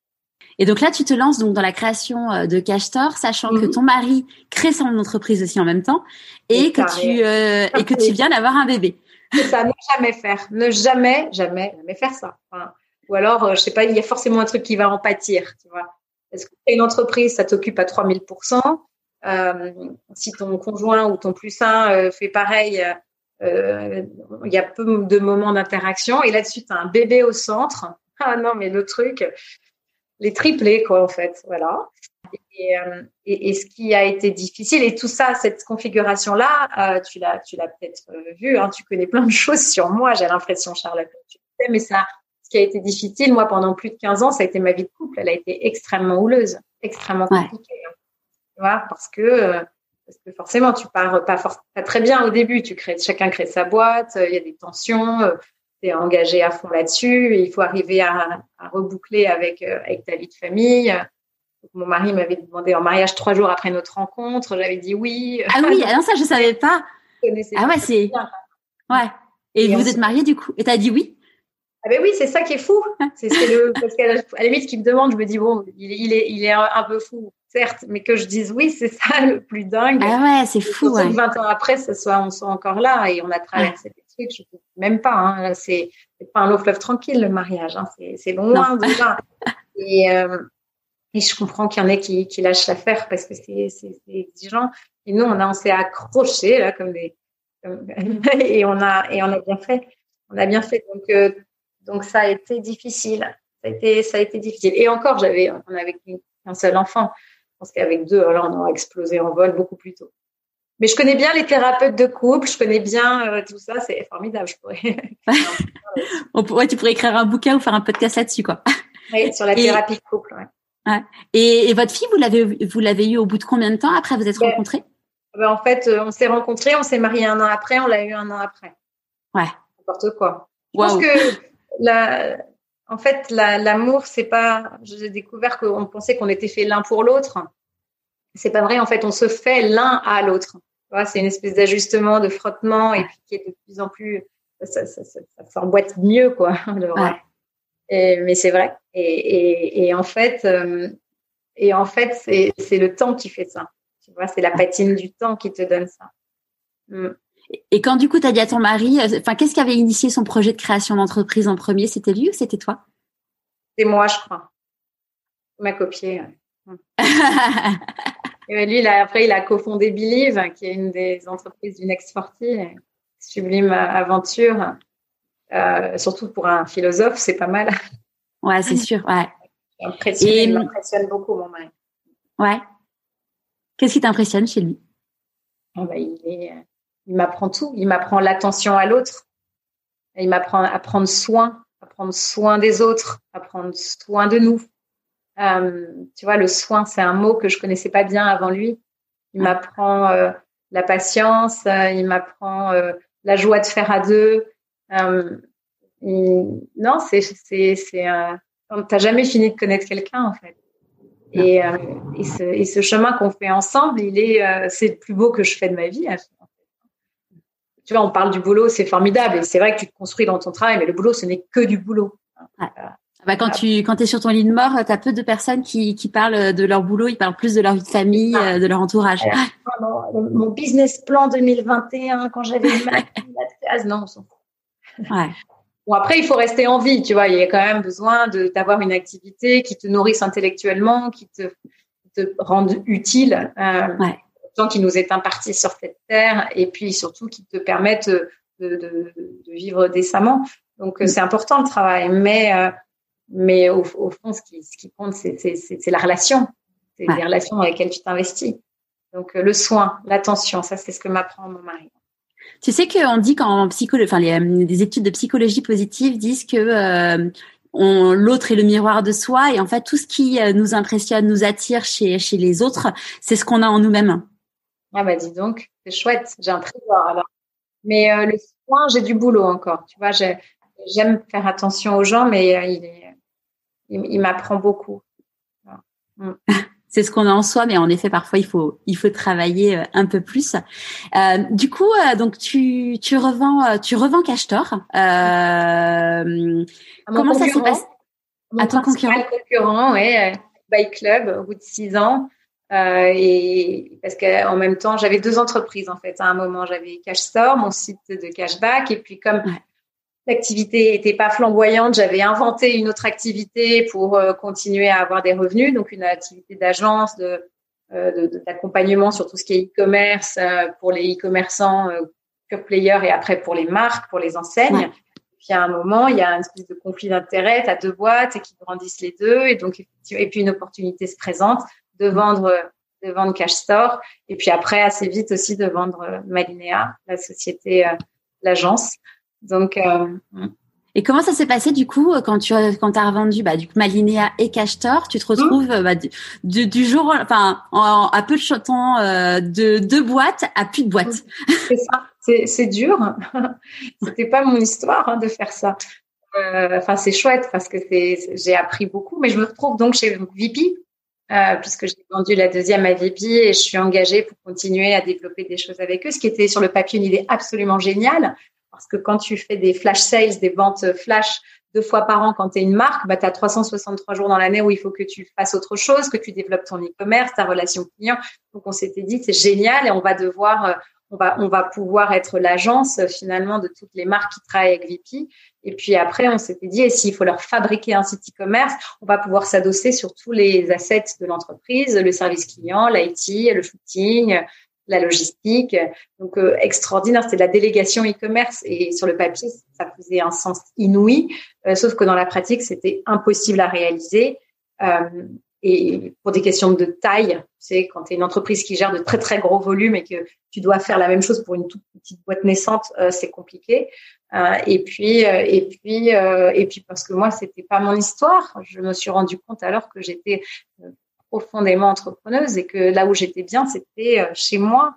Et donc là, tu te lances donc dans la création euh, de Cashtor, sachant que mhm. ton mari crée son entreprise aussi en même temps et, que tu et que tu viens d'avoir un bébé. C'est ça, ne jamais faire, ne jamais, jamais, jamais faire ça. ou alors, je sais pas, il y a forcément un truc qui va en pâtir, tu vois. Est-ce que une entreprise, ça t'occupe à 3000 euh, Si ton conjoint ou ton plus un euh, fait pareil, euh, il y a peu de moments d'interaction. Et là-dessus, tu as un bébé au centre. Ah non, mais le truc, les triplés, quoi, en fait. Voilà. Et, ce qui a été difficile, et tout ça, cette configuration-là, tu l'as, tu l'as peut-être vu, hein, tu connais plein de choses sur moi, j'ai l'impression, Charlotte, mais ça, qui a été difficile, moi, pendant plus de 15 ans, ça a été ma vie de couple. Elle a été extrêmement houleuse, extrêmement compliquée. Hein. Tu vois, parce que, euh, parce que forcément, tu pars pas, pas très bien au début. Tu crées, chacun crée sa boîte, il y a des tensions, tu es engagé à fond là-dessus, il faut arriver à, à reboucler avec, avec ta vie de famille. Mon mari m'avait demandé en mariage trois jours après notre rencontre. J'avais dit oui. Ah oui, non, ça, je savais pas. Ah ouais, c'est. Ouais. Et, vous êtes mariés du coup? Et t'as dit oui? Ah ben oui, c'est ça qui est fou. C'est le parce qu'à la limite, qui me demande, je me dis bon, il, est il est un, peu fou, certes, mais que je dise oui, c'est ça le plus dingue. Ah ouais, c'est fou. Ouais. 20 ans après, ça soit on soit encore là et on a traversé des trucs. Je ne même pas. Hein, c'est pas un long fleuve tranquille le mariage. Hein, c'est loin déjà. Et euh, et je comprends qu'il y en ait qui, qui lâchent l'affaire parce que c'est exigeant. Et nous, on, a, on s'est accrochés là comme des et on a et on a bien fait. On a bien fait. Donc euh, donc ça a été difficile. Ça a été ça a été difficile. Et encore, j'avais on avait qu'un seul enfant. Je pense qu'avec deux, alors on aurait explosé en vol beaucoup plus tôt. Mais je connais bien les thérapeutes de couple, je connais bien euh, tout ça, c'est formidable. Je pourrais. on pourrait, tu pourrais écrire un bouquin ou faire un podcast là-dessus, quoi. Oui, sur la thérapie de couple. Ouais. Et, et, votre fille, vous l'avez vous l'avez eu au bout de combien de temps après vous êtes rencontrés ben, En fait, euh, on s'est rencontrés, on s'est mariés un an après, on l'a eu un an après. Ouais. N'importe quoi. Je pense que la, en fait, l'amour, c'est pas. J'ai découvert qu'on pensait qu'on était fait l'un pour l'autre. C'est pas vrai. En fait, on se fait l'un à l'autre. C'est une espèce d'ajustement, de frottement, et puis qui est de plus en plus. Ça, ça, ça, ça s'emboîte mieux, quoi. ouais. Et, mais c'est vrai. Et, et, et, en fait, euh, et en fait, c'est le temps qui fait ça. Tu vois, c'est la patine du temps qui te donne ça. Mm. Et quand du coup, tu as dit à ton mari, euh, enfin, qu'est-ce qui avait initié son projet de création d'entreprise en premier? C'était lui ou c'était toi? C'est moi, je crois. Il m'a copié. Et lui, il a, après, il a cofondé Believe, qui est une des entreprises du Next 40, sublime aventure. Euh, surtout pour un philosophe, c'est pas mal. Ouais, c'est sûr. Ouais. Il m'impressionne beaucoup, mon mari. Ouais. Qu'est-ce qui t'impressionne chez lui? Oh, bah, Il, il m'apprend tout. Il m'apprend l'attention à l'autre. Il m'apprend à prendre soin, à prendre soin des autres, à prendre soin de nous. Euh, tu vois, le soin, c'est un mot que je connaissais pas bien avant lui. Il m'apprend euh, la patience, euh, il m'apprend la joie de faire à deux, non, c'est c'est c'est t'as jamais fini de connaître quelqu'un en fait. Et, et, ce, et, ce, chemin qu'on fait ensemble, il est, c'est le plus beau que je fais de ma vie. Tu vois, on parle du boulot, c'est formidable. Et c'est vrai que tu te construis dans ton travail, mais le boulot, ce n'est que du boulot. Ah bah, quand tu quand es sur ton lit de mort, tu as peu de personnes qui, qui parlent de leur boulot, ils parlent plus de leur vie de famille, ah. de leur entourage. Ah, mon, business plan 2021, quand j'avais une case, non, on s'en fout. Ouais. Bon, après, il faut rester en vie, tu vois. Il y a quand même besoin d'avoir une activité qui te nourrisse intellectuellement, qui te, te rende utile, euh, ouais. Tant qui nous est imparti sur cette terre, et puis surtout qui te permette de, de, de vivre décemment. Donc, mm. c'est important le travail, mais euh, mais au, au, fond, ce qui, ce qui compte, c'est la relation, c'est ouais. les relations dans lesquelles tu t'investis. Donc, euh, le soin, l'attention, ça, c'est ce que m'apprend mon mari. Tu sais qu'on dit qu'en psychologie, enfin, les, euh, des études de psychologie positive disent que euh, l'autre est le miroir de soi et en fait tout ce qui euh, nous impressionne, nous attire chez chez les autres, c'est ce qu'on a en nous-mêmes. Ah bah dis donc, c'est chouette, j'ai un trésor alors. Mais euh, le soin, j'ai du boulot encore. Tu vois, j'aime faire attention aux gens, mais il, est, il, il m'apprend beaucoup. Mm. c'est ce qu'on a en soi, mais en effet, parfois il faut il faut travailler euh, un peu plus. Euh, du coup, euh, donc tu tu revends euh, tu revends Cashtor. Euh, comment ça s'est passé? À ton concurrent. concurrent, ouais, Bike Club, au bout de six ans. Euh, et parce qu'en même temps, j'avais deux entreprises en fait. À un moment, j'avais Cashstore, mon site de cashback, et puis comme ouais. l'activité était pas flamboyante, j'avais inventé une autre activité pour euh, continuer à avoir des revenus, donc une activité d'agence, de euh, d'accompagnement sur tout ce qui est e-commerce euh, pour les e-commerçants pure player et après pour les marques, pour les enseignes. Puis à un moment, il y a une espèce de conflit d'intérêt, tu as deux boîtes et qui grandissent les deux. Et donc et puis une opportunité se présente de vendre de vendre Cash Store et puis après assez vite aussi de vendre Malinea, la société l'agence. Donc, euh, Et comment ça s'est passé du coup quand tu quand as revendu bah du coup Malinéa et Cashtor, tu te retrouves mmh. bah, du, du, jour enfin en, à peu de temps euh, de deux boîtes à plus de boîtes. C'est ça, c'est dur. C'était pas mon histoire hein, de faire ça. Euh, enfin c'est chouette parce que c'est j'ai appris beaucoup, mais je me retrouve donc chez VP euh, puisque j'ai vendu la deuxième à VP et je suis engagée pour continuer à développer des choses avec eux, ce qui était sur le papier une idée absolument géniale parce que quand tu fais des flash sales, des ventes flash deux fois par an quand tu es une marque, bah, tu as 363 jours dans l'année où il faut que tu fasses autre chose, que tu développes ton e-commerce, ta relation client. Donc on s'était dit c'est génial et on va devoir euh, on va on va pouvoir être l'agence finalement de toutes les marques qui travaillent avec VP. Et puis après on s'était dit et s'il faut leur fabriquer un site e-commerce, on va pouvoir s'adosser sur tous les assets de l'entreprise, le service client, l'IT, le shooting, la logistique. Donc euh, extraordinaire, c'était de la délégation e-commerce et sur le papier, ça faisait un sens inouï, euh, sauf que dans la pratique, c'était impossible à réaliser. Euh, et pour des questions de taille, c'est quand tu es une entreprise qui gère de très très gros volumes et que tu dois faire la même chose pour une toute petite boîte naissante, c'est compliqué. et puis et puis et puis parce que moi c'était pas mon histoire, je me suis rendu compte alors que j'étais profondément entrepreneuse et que là où j'étais bien, c'était euh, chez moi.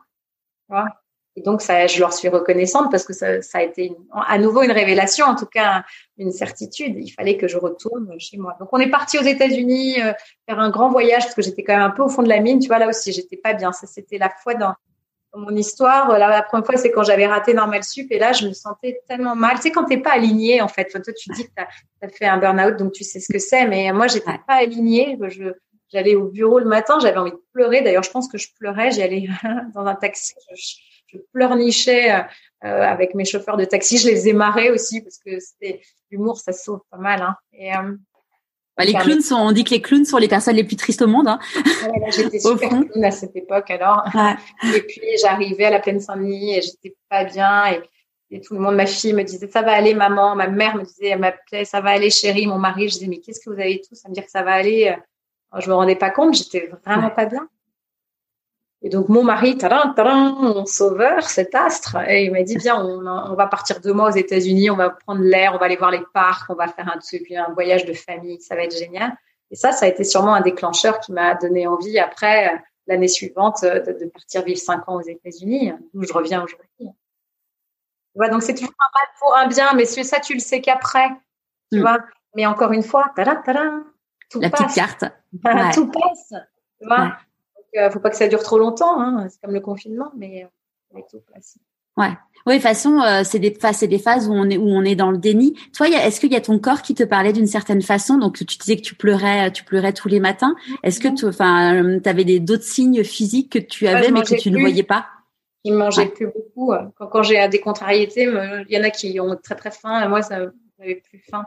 Et donc, ça, je leur suis reconnaissante parce que ça, ça, a été à nouveau une révélation, en tout cas une certitude. Il fallait que je retourne chez moi. Donc, on est parti aux États-Unis euh, faire un grand voyage parce que j'étais quand même un peu au fond de la mine. Tu vois, là aussi, j'étais pas bien. Ça, c'était la fois dans, mon histoire. La, la première fois, c'est quand j'avais raté Normal Sup et là, je me sentais tellement mal. Tu sais, quand t'es pas aligné, en fait, toi, tu dis que tu as, fait un burn-out, donc tu sais ce que c'est. Mais moi, j'étais pas alignée. Je, J'allais au bureau le matin, j'avais envie de pleurer. D'ailleurs, je pense que je pleurais. J'allais dans un taxi, je, je pleurnichais euh, avec mes chauffeurs de taxi. Je les ai marrés aussi parce que c'était l'humour, ça sauve pas mal. Hein. Et, euh, bah, les clowns sont, on dit que les clowns sont les personnes les plus tristes au monde. Hein. Ouais, j'étais super clown à cette époque alors. Et puis j'arrivais à la plaine Saint-Denis et j'étais pas bien et, et, tout le monde, ma fille me disait ça va aller maman, ma mère me disait elle m'appelait ça va aller chérie, mon mari je disais mais qu'est-ce que vous avez tous à me dire que ça va aller je me rendais pas compte, j'étais vraiment pas bien. Et donc mon mari, tadam, tadam, mon sauveur, cet astre, et il m'a dit bien, on, va partir deux mois aux États-Unis, on va prendre l'air, on va aller voir les parcs, on va faire un truc, un voyage de famille, ça va être génial. Et ça, ça a été sûrement un déclencheur qui m'a donné envie après l'année suivante de, partir vivre cinq ans aux États-Unis, d'où je reviens aujourd'hui. vois, donc c'est toujours un mal pour un bien, mais ça tu le sais qu'après, tu mm. vois. Mais encore une fois, tadam, tadam, tout la petite carte. Tout passe. Tu vois euh, faut pas que ça dure trop longtemps. Hein. C'est comme le confinement, mais, euh, tout passe. Ouais. Oui, de toute façon, euh, c'est des phases, c'est des phases où on est où on est dans le déni. Toi, est-ce qu'il y a ton corps qui te parlait d'une certaine façon? Donc, tu disais que tu pleurais, tu pleurais tous les matins. Est-ce que tu, enfin, avais des d'autres signes physiques que tu avais mais que tu ne voyais pas? Il mangeait plus beaucoup. Quand, quand j'ai des contrariétés, il y en a qui ont très très faim. Moi, ça n'avait plus faim.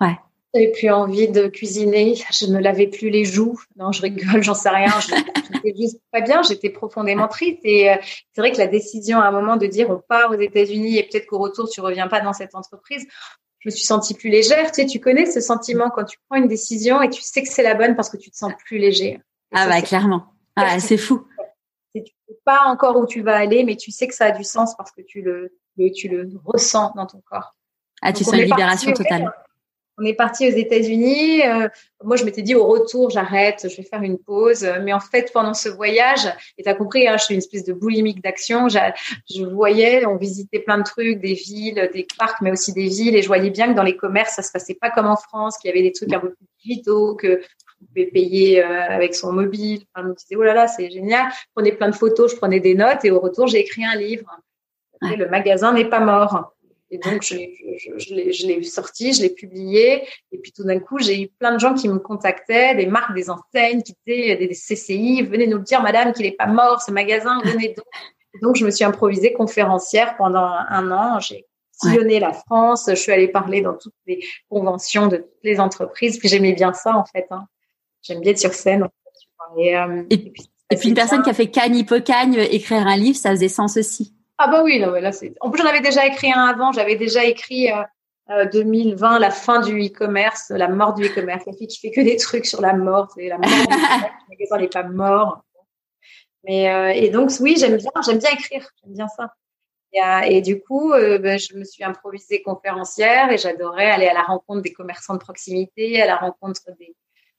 Ouais. J'avais plus envie de cuisiner, je ne lavais plus les joues. Non, je rigole, j'en sais rien. J'étais juste pas bien, j'étais profondément triste. Et euh, c'est vrai que la décision à un moment de dire on part aux États-Unis et peut-être qu'au retour tu reviens pas dans cette entreprise, je me suis sentie plus légère. Tu sais, tu connais ce sentiment quand tu prends une décision et tu sais que c'est la bonne parce que tu te sens plus léger. ah bah clairement. Ah, c'est fou. Tu sais pas encore où tu vas aller, mais tu sais que ça a du sens parce que tu le, tu le ressens dans ton corps. Ah, tu sens une libération totale on est parti aux États-Unis. Euh, moi, je m'étais dit au retour, j'arrête, je vais faire une pause. Mais en fait, pendant ce voyage, et tu as compris, hein, je suis une espèce de boulimique d'action. Je voyais, on visitait plein de trucs, des villes, des parcs, mais aussi des villes. Et je voyais bien que dans les commerces, ça se passait pas comme en France, qu'il y avait des trucs un peu plus vitaux, que on pouvait payer euh, avec son mobile. Enfin, je me disais, oh là là, c'est génial. Je prenais plein de photos, je prenais des notes. Et au retour, j'ai écrit un livre. Le magasin n'est pas mort. Et donc, je, je, je l'ai sorti, je l'ai publié. Et puis, tout d'un coup, j'ai eu plein de gens qui me contactaient, des marques, des enseignes, qui étaient des, CCI. Venez nous le dire, madame, qu'il n'est pas mort, ce magasin. Venez donc. donc, je me suis improvisée conférencière pendant un an. J'ai sillonné la France. Je suis allée parler dans toutes les conventions de toutes les entreprises. Puis, j'aimais bien ça, en fait. Hein. J'aime bien être sur scène. Et, euh, et, puis, une personne qui a fait Cagne, Hippocagne, écrire un livre, ça faisait sens aussi. Ah bah oui, là, c'est. En plus, j'en avais déjà écrit un avant. J'avais déjà écrit euh, 2020 euh, la fin du e-commerce, la mort du e-commerce. La fille qui fait que des trucs sur la mort, c'est la mort. le magasin n'est pas mort. Mais euh, et donc oui, j'aime bien, j'aime bien écrire, j'aime bien ça. Et, du coup, ben, je me suis improvisée conférencière et j'adorais aller à la rencontre des commerçants de proximité, à la rencontre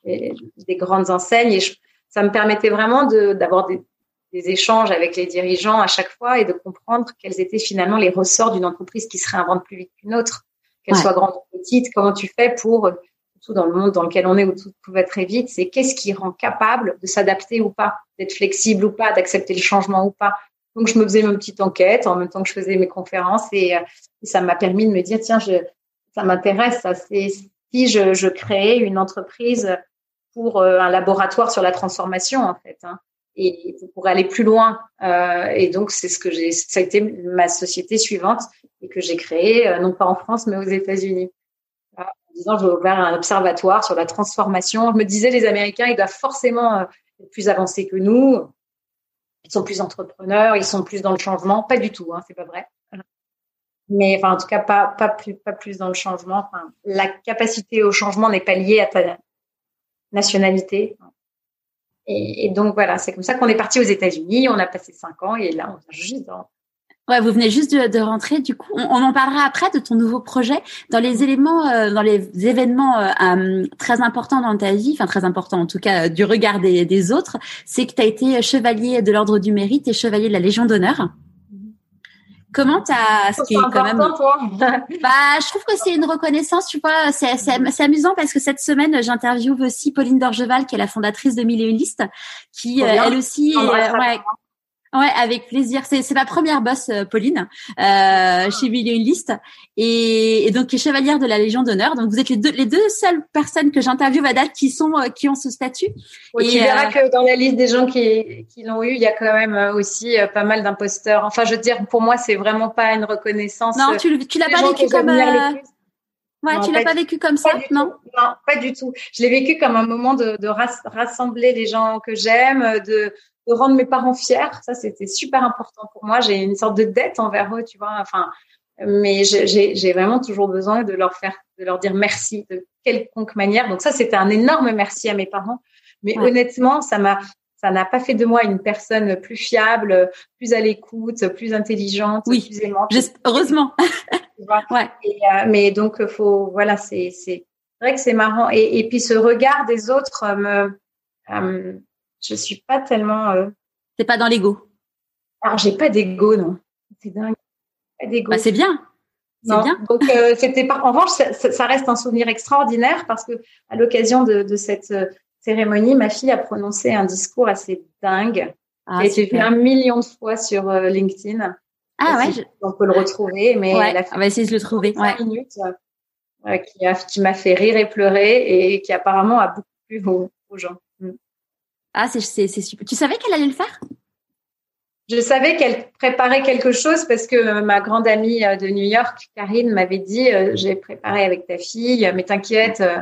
des, des, grandes enseignes. Et ça me permettait vraiment d'avoir des, des échanges avec les dirigeants à chaque fois et de comprendre quels étaient finalement les ressorts d'une entreprise qui se réinvente plus vite qu'une autre, qu'elle soit grande ou petite. Comment tu fais pour, tout dans le monde dans lequel on est où tout, va très vite, c'est qu'est-ce qui rend capable de s'adapter ou pas, d'être flexible ou pas, d'accepter le changement ou pas. Donc je me faisais ma petite enquête en même temps que je faisais mes conférences et, euh, ça m'a permis de me dire tiens, je, ça m'intéresse, ça c'est si je, je créais une entreprise pour euh, un laboratoire sur la transformation en fait. Hein et pour aller plus loin. Euh, et donc, c'est ce que j'ai, ça a été ma société suivante et que j'ai créée, euh, non pas en France, mais aux États-Unis. En disant, je vais ouvrir un observatoire sur la transformation. Je me disais, les Américains, ils doivent forcément euh, être plus avancés que nous. Ils sont plus entrepreneurs, ils sont plus dans le changement. Pas du tout, hein, c'est pas vrai. Mais enfin, en tout cas, pas, plus, dans le changement. La capacité au changement n'est pas liée à ta nationalité. Et, donc voilà, c'est comme ça qu'on est parti aux États-Unis. On a passé cinq ans et là, on vient juste dans, Ouais, vous venez juste de, de, rentrer. Du coup, on, en parlera après de ton nouveau projet. Dans les éléments, euh, dans les événements euh, euh, très importants dans ta vie, enfin très importants en tout cas du regard des, des autres, c'est que tu as été chevalier de l'ordre du mérite et chevalier de la Légion d'honneur. Comment t'as ce qui est quand même toi. Bah je trouve que c'est une reconnaissance tu vois c'est c'est amusant parce que cette semaine j'interviewe aussi Pauline Dorgeval qui est la fondatrice de Mille et une listes qui euh, elle aussi ouais, Ouais, avec plaisir. C'est, ma première boss, euh, Pauline, euh, chez Mille et une liste, et, donc qui est chevalière de la Légion d'honneur. Donc vous êtes les deux, les deux seules personnes que j'interviewe à date qui sont euh, qui ont ce statut. et, tu verras que dans la liste des gens qui, qui l'ont eu, il y a quand même aussi pas mal d'imposteurs. Enfin, je veux dire, pour moi, c'est vraiment pas une reconnaissance. Non, tu, tu l'as pas vécu comme. Ouais, tu l'as pas vécu comme ça, non? Non, pas du tout. Je l'ai vécu comme un moment de, de rassembler les gens que j'aime, de de rendre mes parents fiers. Ça, c'était super important pour moi. J'ai une sorte de dette envers eux, tu vois. Enfin, mais j'ai vraiment toujours besoin de leur faire, de leur dire merci de quelconque manière. Donc ça, c'était un énorme merci à mes parents. Mais honnêtement, ça m'a, ça n'a pas fait de moi une personne plus fiable, plus à l'écoute, plus intelligente, oui. plus aimante. heureusement. ouais. Euh, mais donc, faut, voilà, c'est, c'est vrai que c'est marrant. Et, et puis ce regard des autres me, euh, je suis pas tellement. Euh... C'est pas dans l'ego. Alors j'ai pas d'ego, non. C'est dingue. Pas d'ego. Bah, c'est bien. C'est bien. Donc euh, c'était pas. En revanche, ça, reste un souvenir extraordinaire parce que à l'occasion de, de, cette euh, cérémonie, ma fille a prononcé un discours assez dingue. Ah, et j'ai vu un million de fois sur euh, LinkedIn. Ah ouais. On peut le retrouver, mais ouais, elle a fait on va essayer de le trouver. Ouais. minutes, qui a qui m'a fait rire et pleurer et qui apparemment a beaucoup plu aux, aux gens. Ah, c'est super. Tu savais qu'elle allait le faire? Je savais qu'elle préparait quelque chose parce que ma grande amie euh, de New York, Karine, m'avait dit euh, j'ai préparé avec ta fille, mais t'inquiète, euh,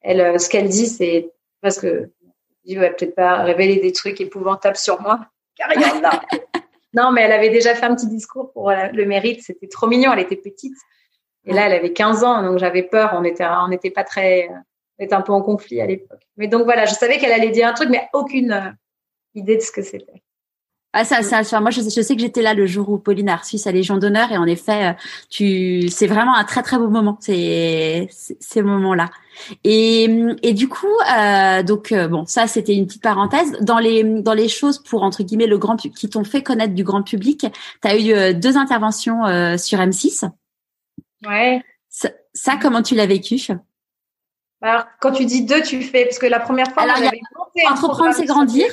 elle, ce qu'elle dit, c'est parce que je vais peut-être pas révéler des trucs épouvantables sur moi. Karine, non. non, mais elle avait déjà fait un petit discours pour le mérite. C'était trop mignon. Elle était petite. Et là, elle avait 15 ans, donc j'avais peur. On n'était pas très, était un peu en conflit à l'époque. Mais donc voilà, je savais qu'elle allait dire un truc, mais aucune euh, idée de ce que c'était. Ah ça, ça, moi je, je sais que j'étais là le jour où Pauline a reçu sa Légion d'honneur et en effet, euh, tu, c'est vraiment un très très beau moment, c'est ces moments-là. Et, et du coup, euh, donc bon, ça c'était une petite parenthèse. Dans les dans les choses pour entre guillemets le grand qui t'ont fait connaître du grand public, tu as eu deux interventions sur M6. Ouais. Ça, ça comment tu l'as vécu? Alors, quand tu dis deux, tu fais parce que la première fois, j'avais entreprendre, c'est grandir.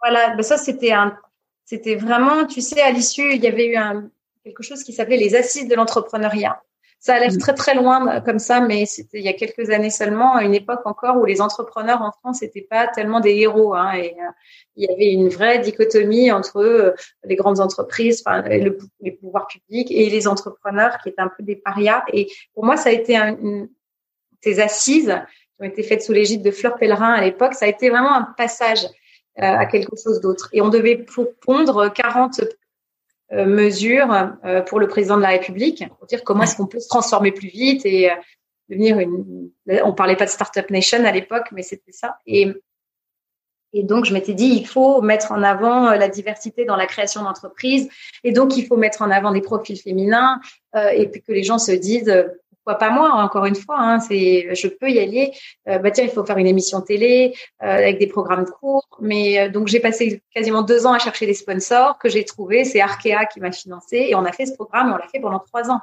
Voilà, ben ça c'était un, c'était vraiment, tu sais, à l'issue, il y avait eu un quelque chose qui s'appelait les assises de l'entrepreneuriat. Ça a l'air mm. très très loin comme ça, mais c'était il y a quelques années seulement, à une époque encore où les entrepreneurs en France n'étaient pas tellement des héros. Hein, et euh, il y avait une vraie dichotomie entre euh, les grandes entreprises, enfin, le, les pouvoirs publics et les entrepreneurs qui étaient un peu des parias. Et pour moi, ça a été un, une, ces assises qui ont été faites sous l'égide de Fleur Pellerin à l'époque, ça a été vraiment un passage euh, à quelque chose d'autre. Et on devait pondre 40 euh, mesures euh, pour le président de la République pour dire comment est-ce qu'on peut se transformer plus vite et devenir une. On parlait pas de startup nation à l'époque, mais c'était ça. Et donc, je m'étais dit, il faut mettre en avant la diversité dans la création d'entreprise. Et donc, il faut mettre en avant des profils féminins et que les gens se disent, pourquoi pas moi encore une fois hein, c'est je peux y aller euh, bah tiens il faut faire une émission télé euh, avec des programmes courts mais euh, donc j'ai passé quasiment deux ans à chercher des sponsors que j'ai trouvé c'est Arkea qui m'a financé et on a fait ce programme et on l'a fait pendant trois ans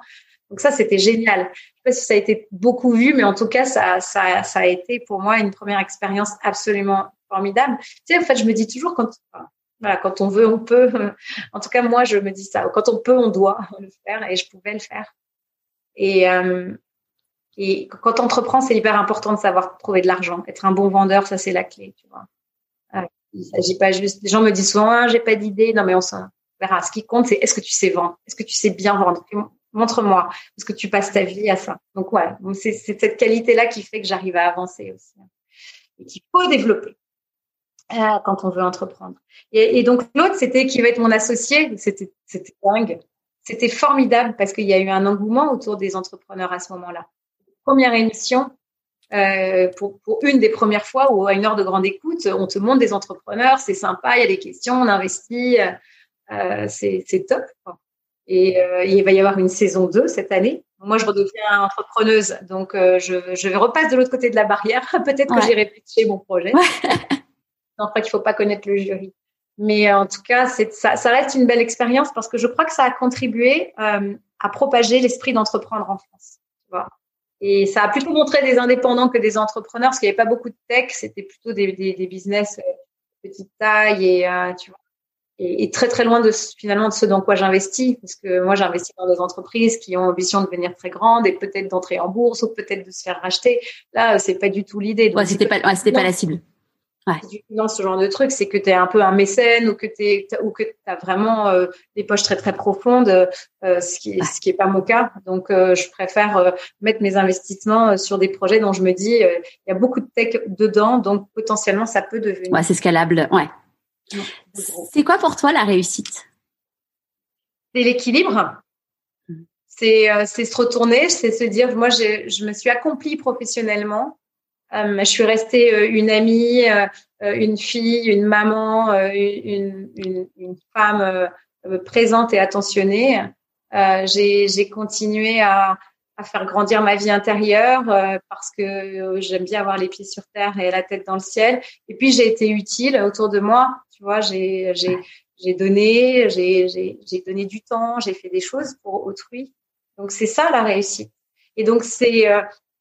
donc ça c'était génial je sais pas si ça a été beaucoup vu mais en tout cas ça ça ça a été pour moi une première expérience absolument formidable tu sais en fait je me dis toujours quand voilà, quand on veut, on peut. En tout cas, moi, je me dis ça. Quand on peut, on doit le faire, et je pouvais le faire. Et, euh, et quand on entreprend, c'est hyper important de savoir trouver de l'argent. Être un bon vendeur, ça c'est la clé, tu vois. Euh, il s'agit pas juste. Les gens me disent souvent, ah, j'ai pas d'idée. Non, mais on s'en verra. Ce qui compte, c'est est-ce que tu sais vendre? Est-ce que tu sais bien vendre? Montre-moi. Est-ce que tu passes ta vie à ça? Donc ouais, c'est cette qualité-là qui fait que j'arrive à avancer aussi hein. et qu'il faut développer euh, quand on veut entreprendre. Et, et donc l'autre, c'était qui va être mon associé? C'était dingue. C'était formidable parce qu'il y a eu un engouement autour des entrepreneurs à ce moment-là. Première émission, euh, pour, pour, une des premières fois où à une heure de grande écoute, on te montre des entrepreneurs, c'est sympa, il y a des questions, on investit, euh, c'est top. Et euh, il va y avoir une saison 2 cette année. Moi, je redeviens entrepreneuse, donc euh, je, je vais repasser de l'autre côté de la barrière. Peut-être que j'irai pitcher mon projet. Ouais. non, pas qu'il faut pas connaître le jury. Mais en tout cas, ça, ça reste une belle expérience parce que je crois que ça a contribué euh, à propager l'esprit d'entreprendre en France. Tu vois. Et ça a plutôt montré des indépendants que des entrepreneurs parce qu'il n'y avait pas beaucoup de tech, c'était plutôt des, des, des business de euh, petite taille et euh, tu vois. Et, et, très très loin de finalement de ce dans quoi j'investis parce que moi j'investis dans des entreprises qui ont ambition de devenir très grandes et peut-être d'entrer en bourse ou peut-être de se faire racheter. Là, c'est pas du tout l'idée. Ouais, c'était pas, ouais, c'était pas la cible ouais. dans ce genre de truc, c'est que tu es un peu un mécène ou que tu ou que tu as vraiment euh, des poches très très profondes, euh, ce qui ce qui est pas mon cas. Donc euh, je préfère mettre mes investissements sur des projets dont je me dis il y a beaucoup de tech dedans, donc potentiellement ça peut devenir. Ouais, c'est scalable. Ouais. C'est quoi pour toi la réussite? C'est l'équilibre. Mmh. C'est se retourner, c'est se dire moi je me suis accomplie professionnellement je suis restée euh, une amie, euh, une fille, une maman, une, femme présente et attentionnée. J'ai continué à, à faire grandir ma vie intérieure parce que j'aime bien avoir les pieds sur terre et la tête dans le ciel. Et puis j'ai été utile autour de moi. Tu vois, j'ai donné, j'ai donné du temps, j'ai fait des choses pour autrui. Donc c'est ça la réussite. Et donc c'est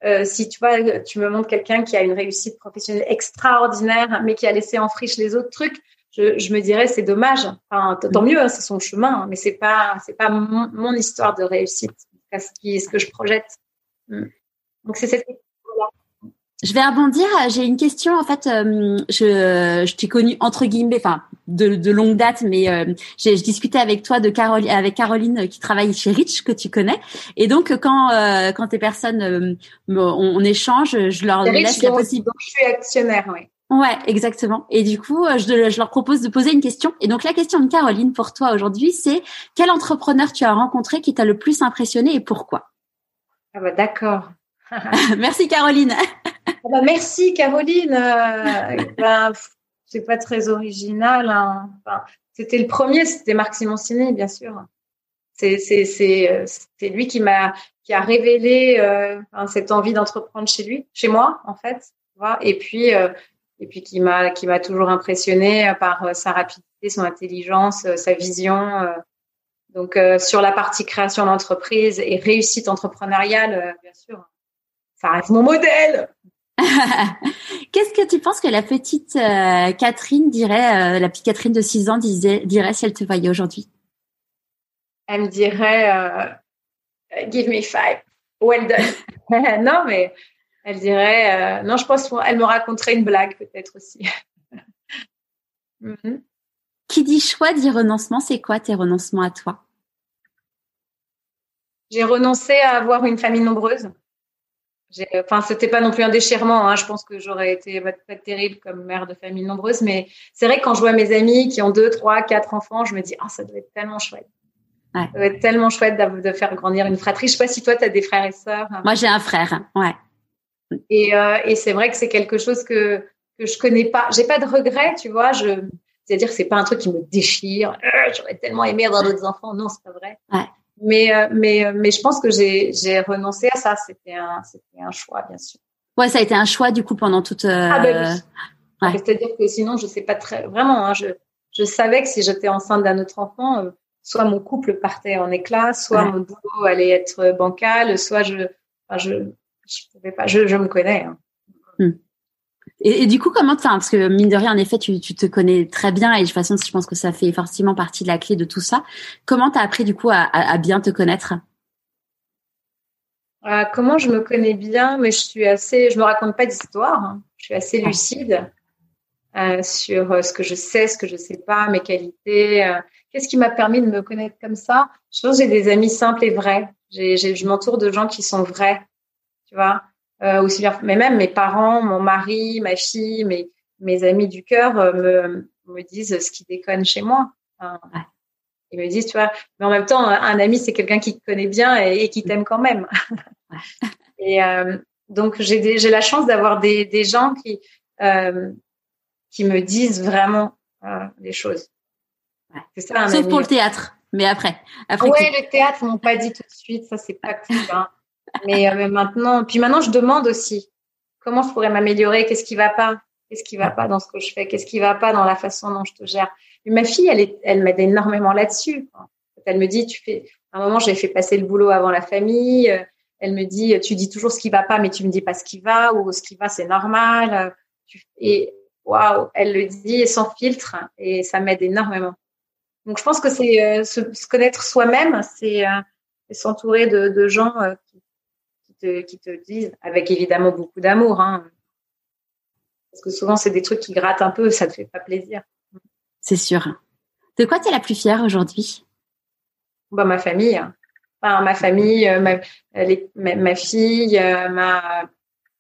euh, si tu vois, tu me montres quelqu'un qui a une réussite professionnelle extraordinaire, mais qui a laissé en friche les autres trucs, je, je me dirais c'est dommage. Enfin, tant mieux, hein, c'est son chemin, mais c'est pas c'est pas mon, mon, histoire de réussite. Ce, qui, ce que je projette. Mm. Donc c'est cette je vais rebondir. J'ai une question. En fait, euh, je, je t'ai connue entre guillemets, enfin de, de longue date, mais euh, j'ai je discutais avec toi de Caroline, avec Caroline euh, qui travaille chez Rich que tu connais. Et donc quand euh, quand tes personnes on, on, échange, je leur laisse la possibilité. Je suis actionnaire, oui. Ouais, exactement. Et du coup, je, je, leur propose de poser une question. Et donc la question de Caroline pour toi aujourd'hui, c'est quel entrepreneur tu as rencontré qui t'a le plus impressionné et pourquoi? Ah bah d'accord. Merci Caroline. Ah bah, merci Caroline. Euh, ben, c'est pas très original. Hein. Enfin, c'était le premier, c'était Marc Simoncini, bien sûr. C'est lui qui m'a qui a révélé euh, cette envie d'entreprendre chez lui, chez moi en fait. Et puis euh, et puis qui m'a qui m'a toujours impressionné par sa rapidité, son intelligence, sa vision. donc sur la partie création d'entreprise et réussite entrepreneuriale, bien sûr, ça reste mon modèle. Qu'est-ce que tu penses que la petite euh, Catherine dirait, euh, la petite Catherine de 6 ans disait, dirait si elle te voyait aujourd'hui? Elle me dirait euh, Give me five, well done. non, mais elle dirait Non, je pense qu'elle me raconterait une blague peut-être aussi. Mhm. Qui dit choix dit renoncement, c'est quoi tes renoncements à toi? J'ai renoncé à avoir une famille nombreuse. Enfin, c'était pas non plus un déchirement. Hein. Je pense que j'aurais été pas terrible comme mère de famille nombreuse, mais c'est vrai que quand je vois mes amis qui ont deux, trois, quatre enfants, je me dis, ah, ça doit être tellement chouette. Ouais. Ça doit être tellement chouette de faire grandir une fratrie. Je sais pas si toi, tu as des frères et sœurs. Moi, j'ai un frère. Ouais. Et, euh, et c'est vrai que c'est quelque chose que, que je connais pas. J'ai pas de regrets, tu vois. Je, c'est-à-dire que c'est pas un truc qui me déchire. Euh, j'aurais tellement aimé avoir d'autres enfants. Non, c'est pas vrai. Ouais. Mais, euh, mais, euh, mais je pense que j'ai, j'ai renoncé à ça. C'était un, c'était un choix, bien sûr. Ouais, ça a été un choix du coup pendant toute. Ah ben oui. C'est-à-dire que sinon, je sais pas très vraiment. Hein, je, je savais que si j'étais enceinte d'un autre enfant, soit mon couple partait en éclat, soit mon boulot allait être bancal, soit je, enfin, je, je pouvais pas. Je, je me connais. Hein. Et, du coup, comment, enfin, parce que mine de rien, en effet, tu, tu te connais très bien et de toute façon, je pense que ça fait forcément partie de la clé de tout ça. Comment t'as appris du coup à, à, bien te connaître? Euh, Comment je me connais bien? Mais je suis assez, je me raconte pas d'histoire. Hein. Je suis assez lucide euh, sur euh, ce que je sais, ce que je sais pas, mes qualités. Euh. Qu'est-ce qui m'a permis de me connaître comme ça? Je pense que j'ai des amis simples et vrais. J'ai, je m'entoure de gens qui sont vrais, tu vois? Aussi bien, mais même mes parents, mon mari, ma fille, mes, mes amis du cœur euh, me, me disent ce qui déconne chez moi. Ils me disent, tu vois, mais en même temps, un ami, c'est quelqu'un qui te connaît bien et, qui t'aime quand même. et euh, donc, j'ai j'ai la chance d'avoir des, des gens qui, euh, qui me disent vraiment euh, des choses. C'est ça, un Sauf pour le théâtre, mais après. après ouais, le théâtre, ils m'ont pas dit tout de suite, ça c'est pas cool. Hein. Mais euh, maintenant, puis maintenant, je demande aussi comment je pourrais m'améliorer, qu'est-ce qui va pas, qu'est-ce qui va pas dans ce que je fais, qu'est-ce qui va pas dans la façon dont je te gère. Et ma fille, elle, est, elle m'aide énormément là-dessus. Elle me dit, tu fais, à un moment, j'ai fait passer le boulot avant la famille. Elle me dit, tu dis toujours ce qui va pas, mais tu me dis pas ce qui va, ou ce qui va, c'est normal. Et waouh, elle le dit sans filtre, et ça m'aide énormément. Donc, je pense que c'est euh, se, connaître soi-même, c'est euh, s'entourer de, de gens euh, qui te disent, avec évidemment beaucoup d'amour, hein, parce que souvent c'est des trucs qui grattent un peu, ça te fait pas plaisir. C'est sûr. De quoi tu es la plus fière aujourd'hui? Bah, Ma famille. Enfin, ma famille, euh, ma, ma, fille, euh, ma,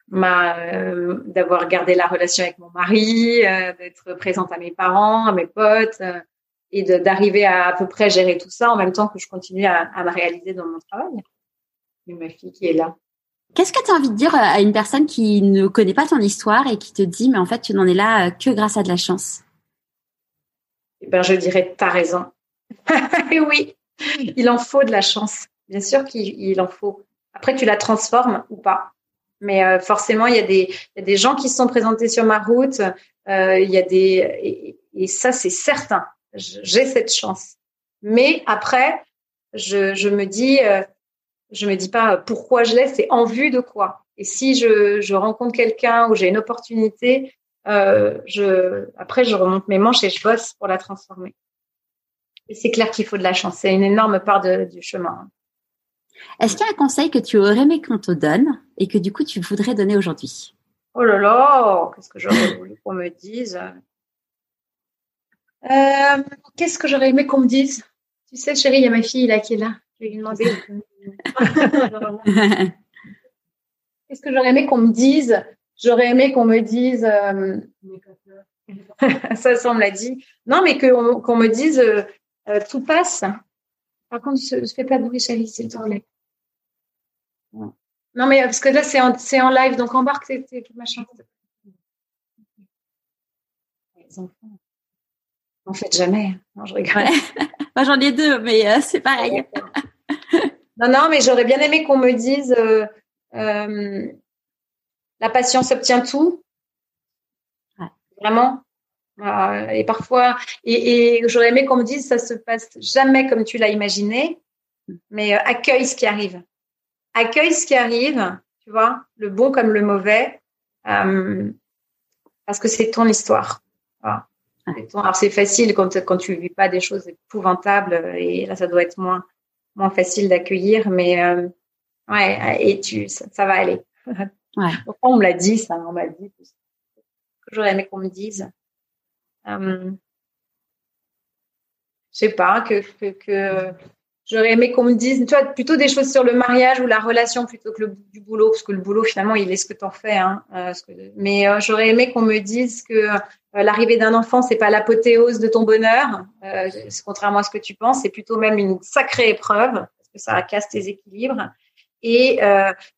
ma, euh, d'avoir gardé la relation avec mon mari, d'être présente à mes parents, à mes potes, et d'arriver à à peu près gérer tout ça en même temps que je continue à, à me réaliser dans mon travail. Et ma fille qui est là. Qu'est-ce que tu as envie de dire à une personne qui ne connaît pas ton histoire et qui te dit, mais en fait, tu n'en es là euh, que grâce à de la chance? Eh ben, je dirais, as raison. oui, il en faut de la chance. Bien sûr qu'il en faut. Après, tu la transformes ou pas. Mais euh, forcément, il y, a des, il y a des gens qui se sont présentés sur ma route. Euh, il y a des et, ça, c'est certain. J'ai cette chance. Mais après, je, je me dis, euh, je me dis pas pourquoi je l'ai, c'est en vue de quoi. Et si je, je rencontre quelqu'un ou j'ai une opportunité, euh, je, après je remonte mes manches et je bosse pour la transformer. Et c'est clair qu'il faut de la chance. C'est une énorme part de, du chemin. Est-ce qu'il y a un conseil que tu aurais aimé qu'on te donne et que du coup tu voudrais donner aujourd'hui? Oh là là, qu'est-ce que j'aurais voulu qu'on me dise? Euh, Qu'est-ce que j'aurais aimé qu'on me dise? Tu sais, chérie, il y a ma fille là qui est là. Je vais lui demander. Qu'est-ce que j'aurais aimé qu'on me dise? J'aurais aimé qu'on me dise. Euh... ça, ça, on me l'a dit. Non, mais qu'on me dise euh, euh, tout passe. Par contre, je ne fais pas de bruit, chérie, s'il te plaît. Non, mais parce que là, c'est en, en, live, donc embarque tes, tes machins. Les enfants. En fait, jamais. Non, je rigole. Moi, j'en ai deux, mais c'est pareil. Non, non, mais j'aurais bien aimé qu'on me dise euh, euh, la patience obtient tout. Vraiment. Euh, et parfois, et, j'aurais aimé qu'on me dise ça se passe jamais comme tu l'as imaginé, mais accueille ce qui arrive. Accueille ce qui arrive, tu vois, le bon comme le mauvais, parce que c'est ton histoire. Alors c'est facile quand quand tu vis pas des choses épouvantables et là ça doit être moins moins facile d'accueillir, mais euh, ouais, et tu, ça, va aller. Ouais. on me l'a dit, ça, on m'a dit. J'aurais aimé qu'on me dise. Euh, je sais pas, que, que, que j'aurais aimé qu'on me dise, tu vois, plutôt des choses sur le mariage ou la relation plutôt que le du boulot, parce que le boulot finalement, il est ce que t'en fais. Hein, euh, mais euh, j'aurais aimé qu'on me dise que l'arrivée d'un enfant, c'est pas l'apothéose de ton bonheur, euh, contrairement à ce que tu penses, c'est plutôt même une sacrée épreuve parce que ça casse tes équilibres. Et,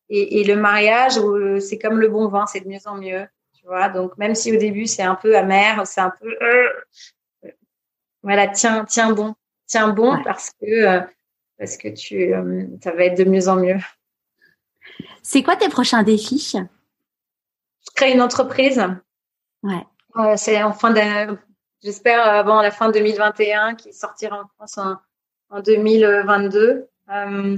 et, et, le mariage, c'est comme le bon vin, c'est de mieux en mieux. tu vois. Donc même si au début c'est un peu amer, c'est un peu euh, voilà, tiens, tiens bon, tiens bon parce que euh, parce que tu euh, ça va être de mieux en mieux. C'est quoi tes prochains défis? Je crée une entreprise. Ouais. C'est en fin de, j'espère avant la fin 2021 qui sortira en France en, en 2022. Euh,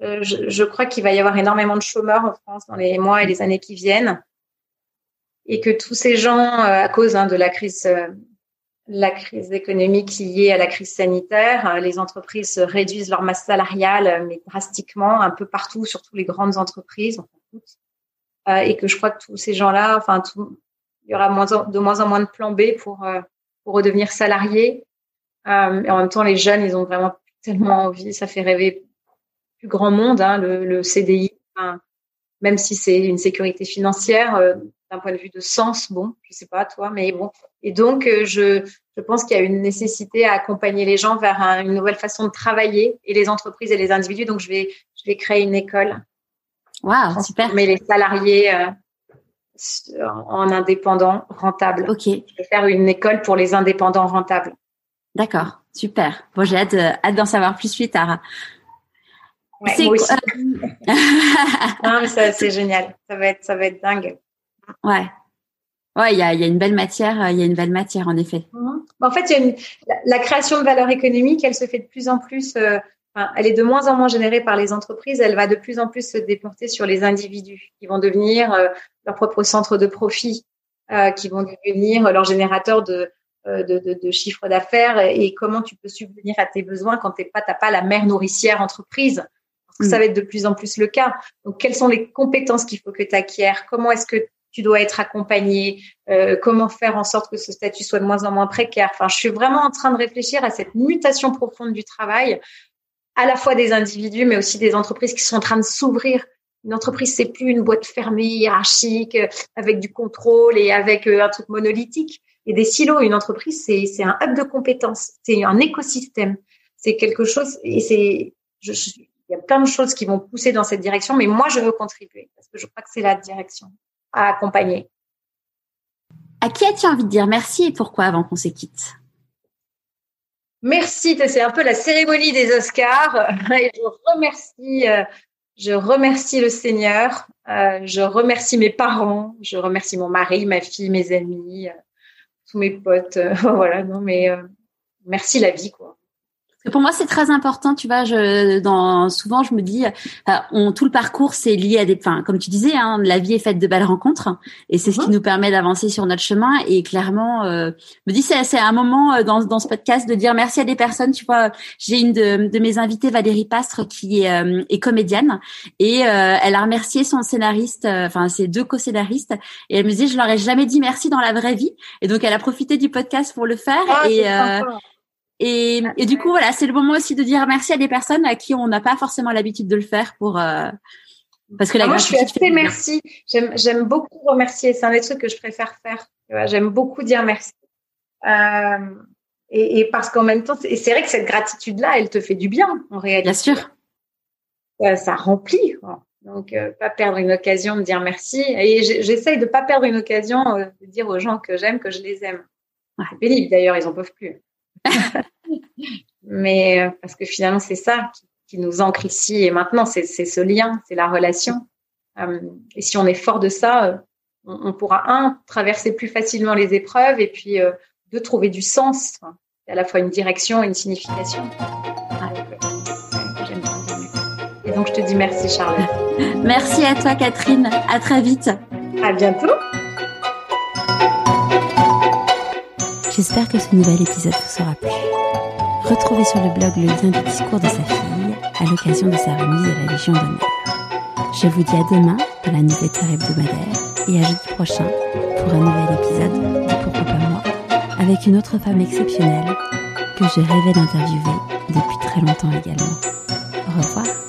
je, je, crois qu'il va y avoir énormément de chômeurs en France dans les mois et les années qui viennent et que tous ces gens, à cause hein, de la crise la crise économique liée à la crise sanitaire, euh, les entreprises réduisent leur masse salariale, euh, mais drastiquement, un peu partout, surtout les grandes entreprises, euh, et que je crois que tous ces gens-là, enfin, tout, il y aura de moins en moins de plans B pour pour redevenir salariés. et en même temps, les jeunes, ils ont vraiment tellement envie, ça fait rêver plus grand monde, hein, le, le, CDI, même si c'est une sécurité financière, d'un point de vue de sens, bon, je sais pas toi, mais bon. Et donc, euh, je, je pense qu'il y a une nécessité à accompagner les gens vers une nouvelle façon de travailler et les entreprises et les individus. Donc, je vais, je vais créer une école. Waouh, super. Mais les salariés euh, en indépendants rentables. Ok. Je vais faire une école pour les indépendants rentables. D'accord, super. Bon, j'ai hâte, euh, hâte d'en savoir plus plus tard. Ouais, moi aussi. non, mais ça, c'est génial. Ça va être, ça va être dingue. Ouais. Ouais, il y a, y a, une belle matière, euh, il y a une belle matière en effet. Mhm. En fait, y a une, la, création de valeur économique, elle se fait de plus en plus. Euh, enfin, elle est de moins en moins générée par les entreprises. Elle va de plus en plus se déporter sur les individus, qui vont devenir euh, leur propre centre de profit, euh, qui vont devenir leur générateur de de, de, de chiffre d'affaires et comment tu peux subvenir à tes besoins quand t'es pas t'as pas la mère nourricière entreprise? Parce que ça mm. va être de plus en plus le cas. Donc, quelles sont les compétences qu'il faut que tu acquiers Comment est-ce que tu dois être accompagné, euh, comment faire en sorte que ce statut soit de moins en moins précaire? Enfin, je suis vraiment en train de réfléchir à cette mutation profonde du travail, à la fois des individus, mais aussi des entreprises qui sont en train de s'ouvrir. Une entreprise, c'est plus une boîte fermée, hiérarchique, euh, avec du contrôle et avec euh, un truc monolithique et des silos. Une entreprise, c'est un hub de compétences, c'est un écosystème, c'est quelque chose et c'est il y a plein de choses qui vont pousser dans cette direction, mais moi je veux contribuer parce que je crois que c'est la direction à accompagner. À qui as-tu envie de dire merci et pourquoi avant qu'on se quitte Merci, c'est un peu la cérémonie des Oscars. je remercie, euh, je remercie le Seigneur, euh, je remercie mes parents, je remercie mon mari, ma fille, mes amis, euh, tous mes potes. voilà, non mais merci la vie quoi pour moi, c'est très important, tu vois. Je, dans, souvent, je me dis, euh, on, tout le parcours, c'est lié à des, enfin, comme tu disais, hein, la vie est faite de belles rencontres, et c'est ce qui mhm. nous permet d'avancer sur notre chemin. Et clairement, euh, me dis, c'est, un moment euh, dans, dans ce podcast de dire merci à des personnes. Tu vois, j'ai une de, de mes invitées, Valérie Pastre, qui est, euh, est comédienne, et elle a remercié son scénariste, enfin ses deux co-scénaristes, et elle me disait, je leur ai jamais dit merci dans la vraie vie, et donc elle a profité du podcast pour le faire. Ah, et et, et, du coup, voilà, c'est le moment aussi de dire merci à des personnes à qui on n'a pas forcément l'habitude de le faire pour euh, parce que la ah, moi, je suis assez merci. J'aime beaucoup remercier. C'est un des trucs que je préfère faire. J'aime beaucoup dire merci. Euh, et, et, parce qu'en même temps, c'est vrai que cette gratitude-là, elle te fait du bien en réalité. Bien sûr. Ça, ça remplit. Quoi. Donc, euh, pas perdre une occasion de dire merci. Et j'essaye de pas perdre une occasion euh, de dire aux gens que j'aime que je les aime. Ouais. C'est pénible d'ailleurs, ils en peuvent plus. Mais euh, parce que finalement, c'est ça qui, nous ancre ici et maintenant, c'est ce lien, c'est la relation. Euh, et si on est fort de ça, euh, on, pourra, un, traverser plus facilement les épreuves et puis, deux, trouver du sens. à la fois une direction et une signification. Et donc, je te dis merci, Charlotte. Merci à toi, Catherine. À très vite. À bientôt. J'espère que ce nouvel épisode vous sera plu. Retrouvez sur le blog le lien du discours de sa fille à l'occasion de sa remise à la Légion d'honneur. Je vous dis à demain dans la newsletter hebdomadaire et à jeudi prochain pour un nouvel épisode de Pourquoi pas moi avec une autre femme exceptionnelle que j'ai rêvé d'interviewer depuis très longtemps également. Au revoir.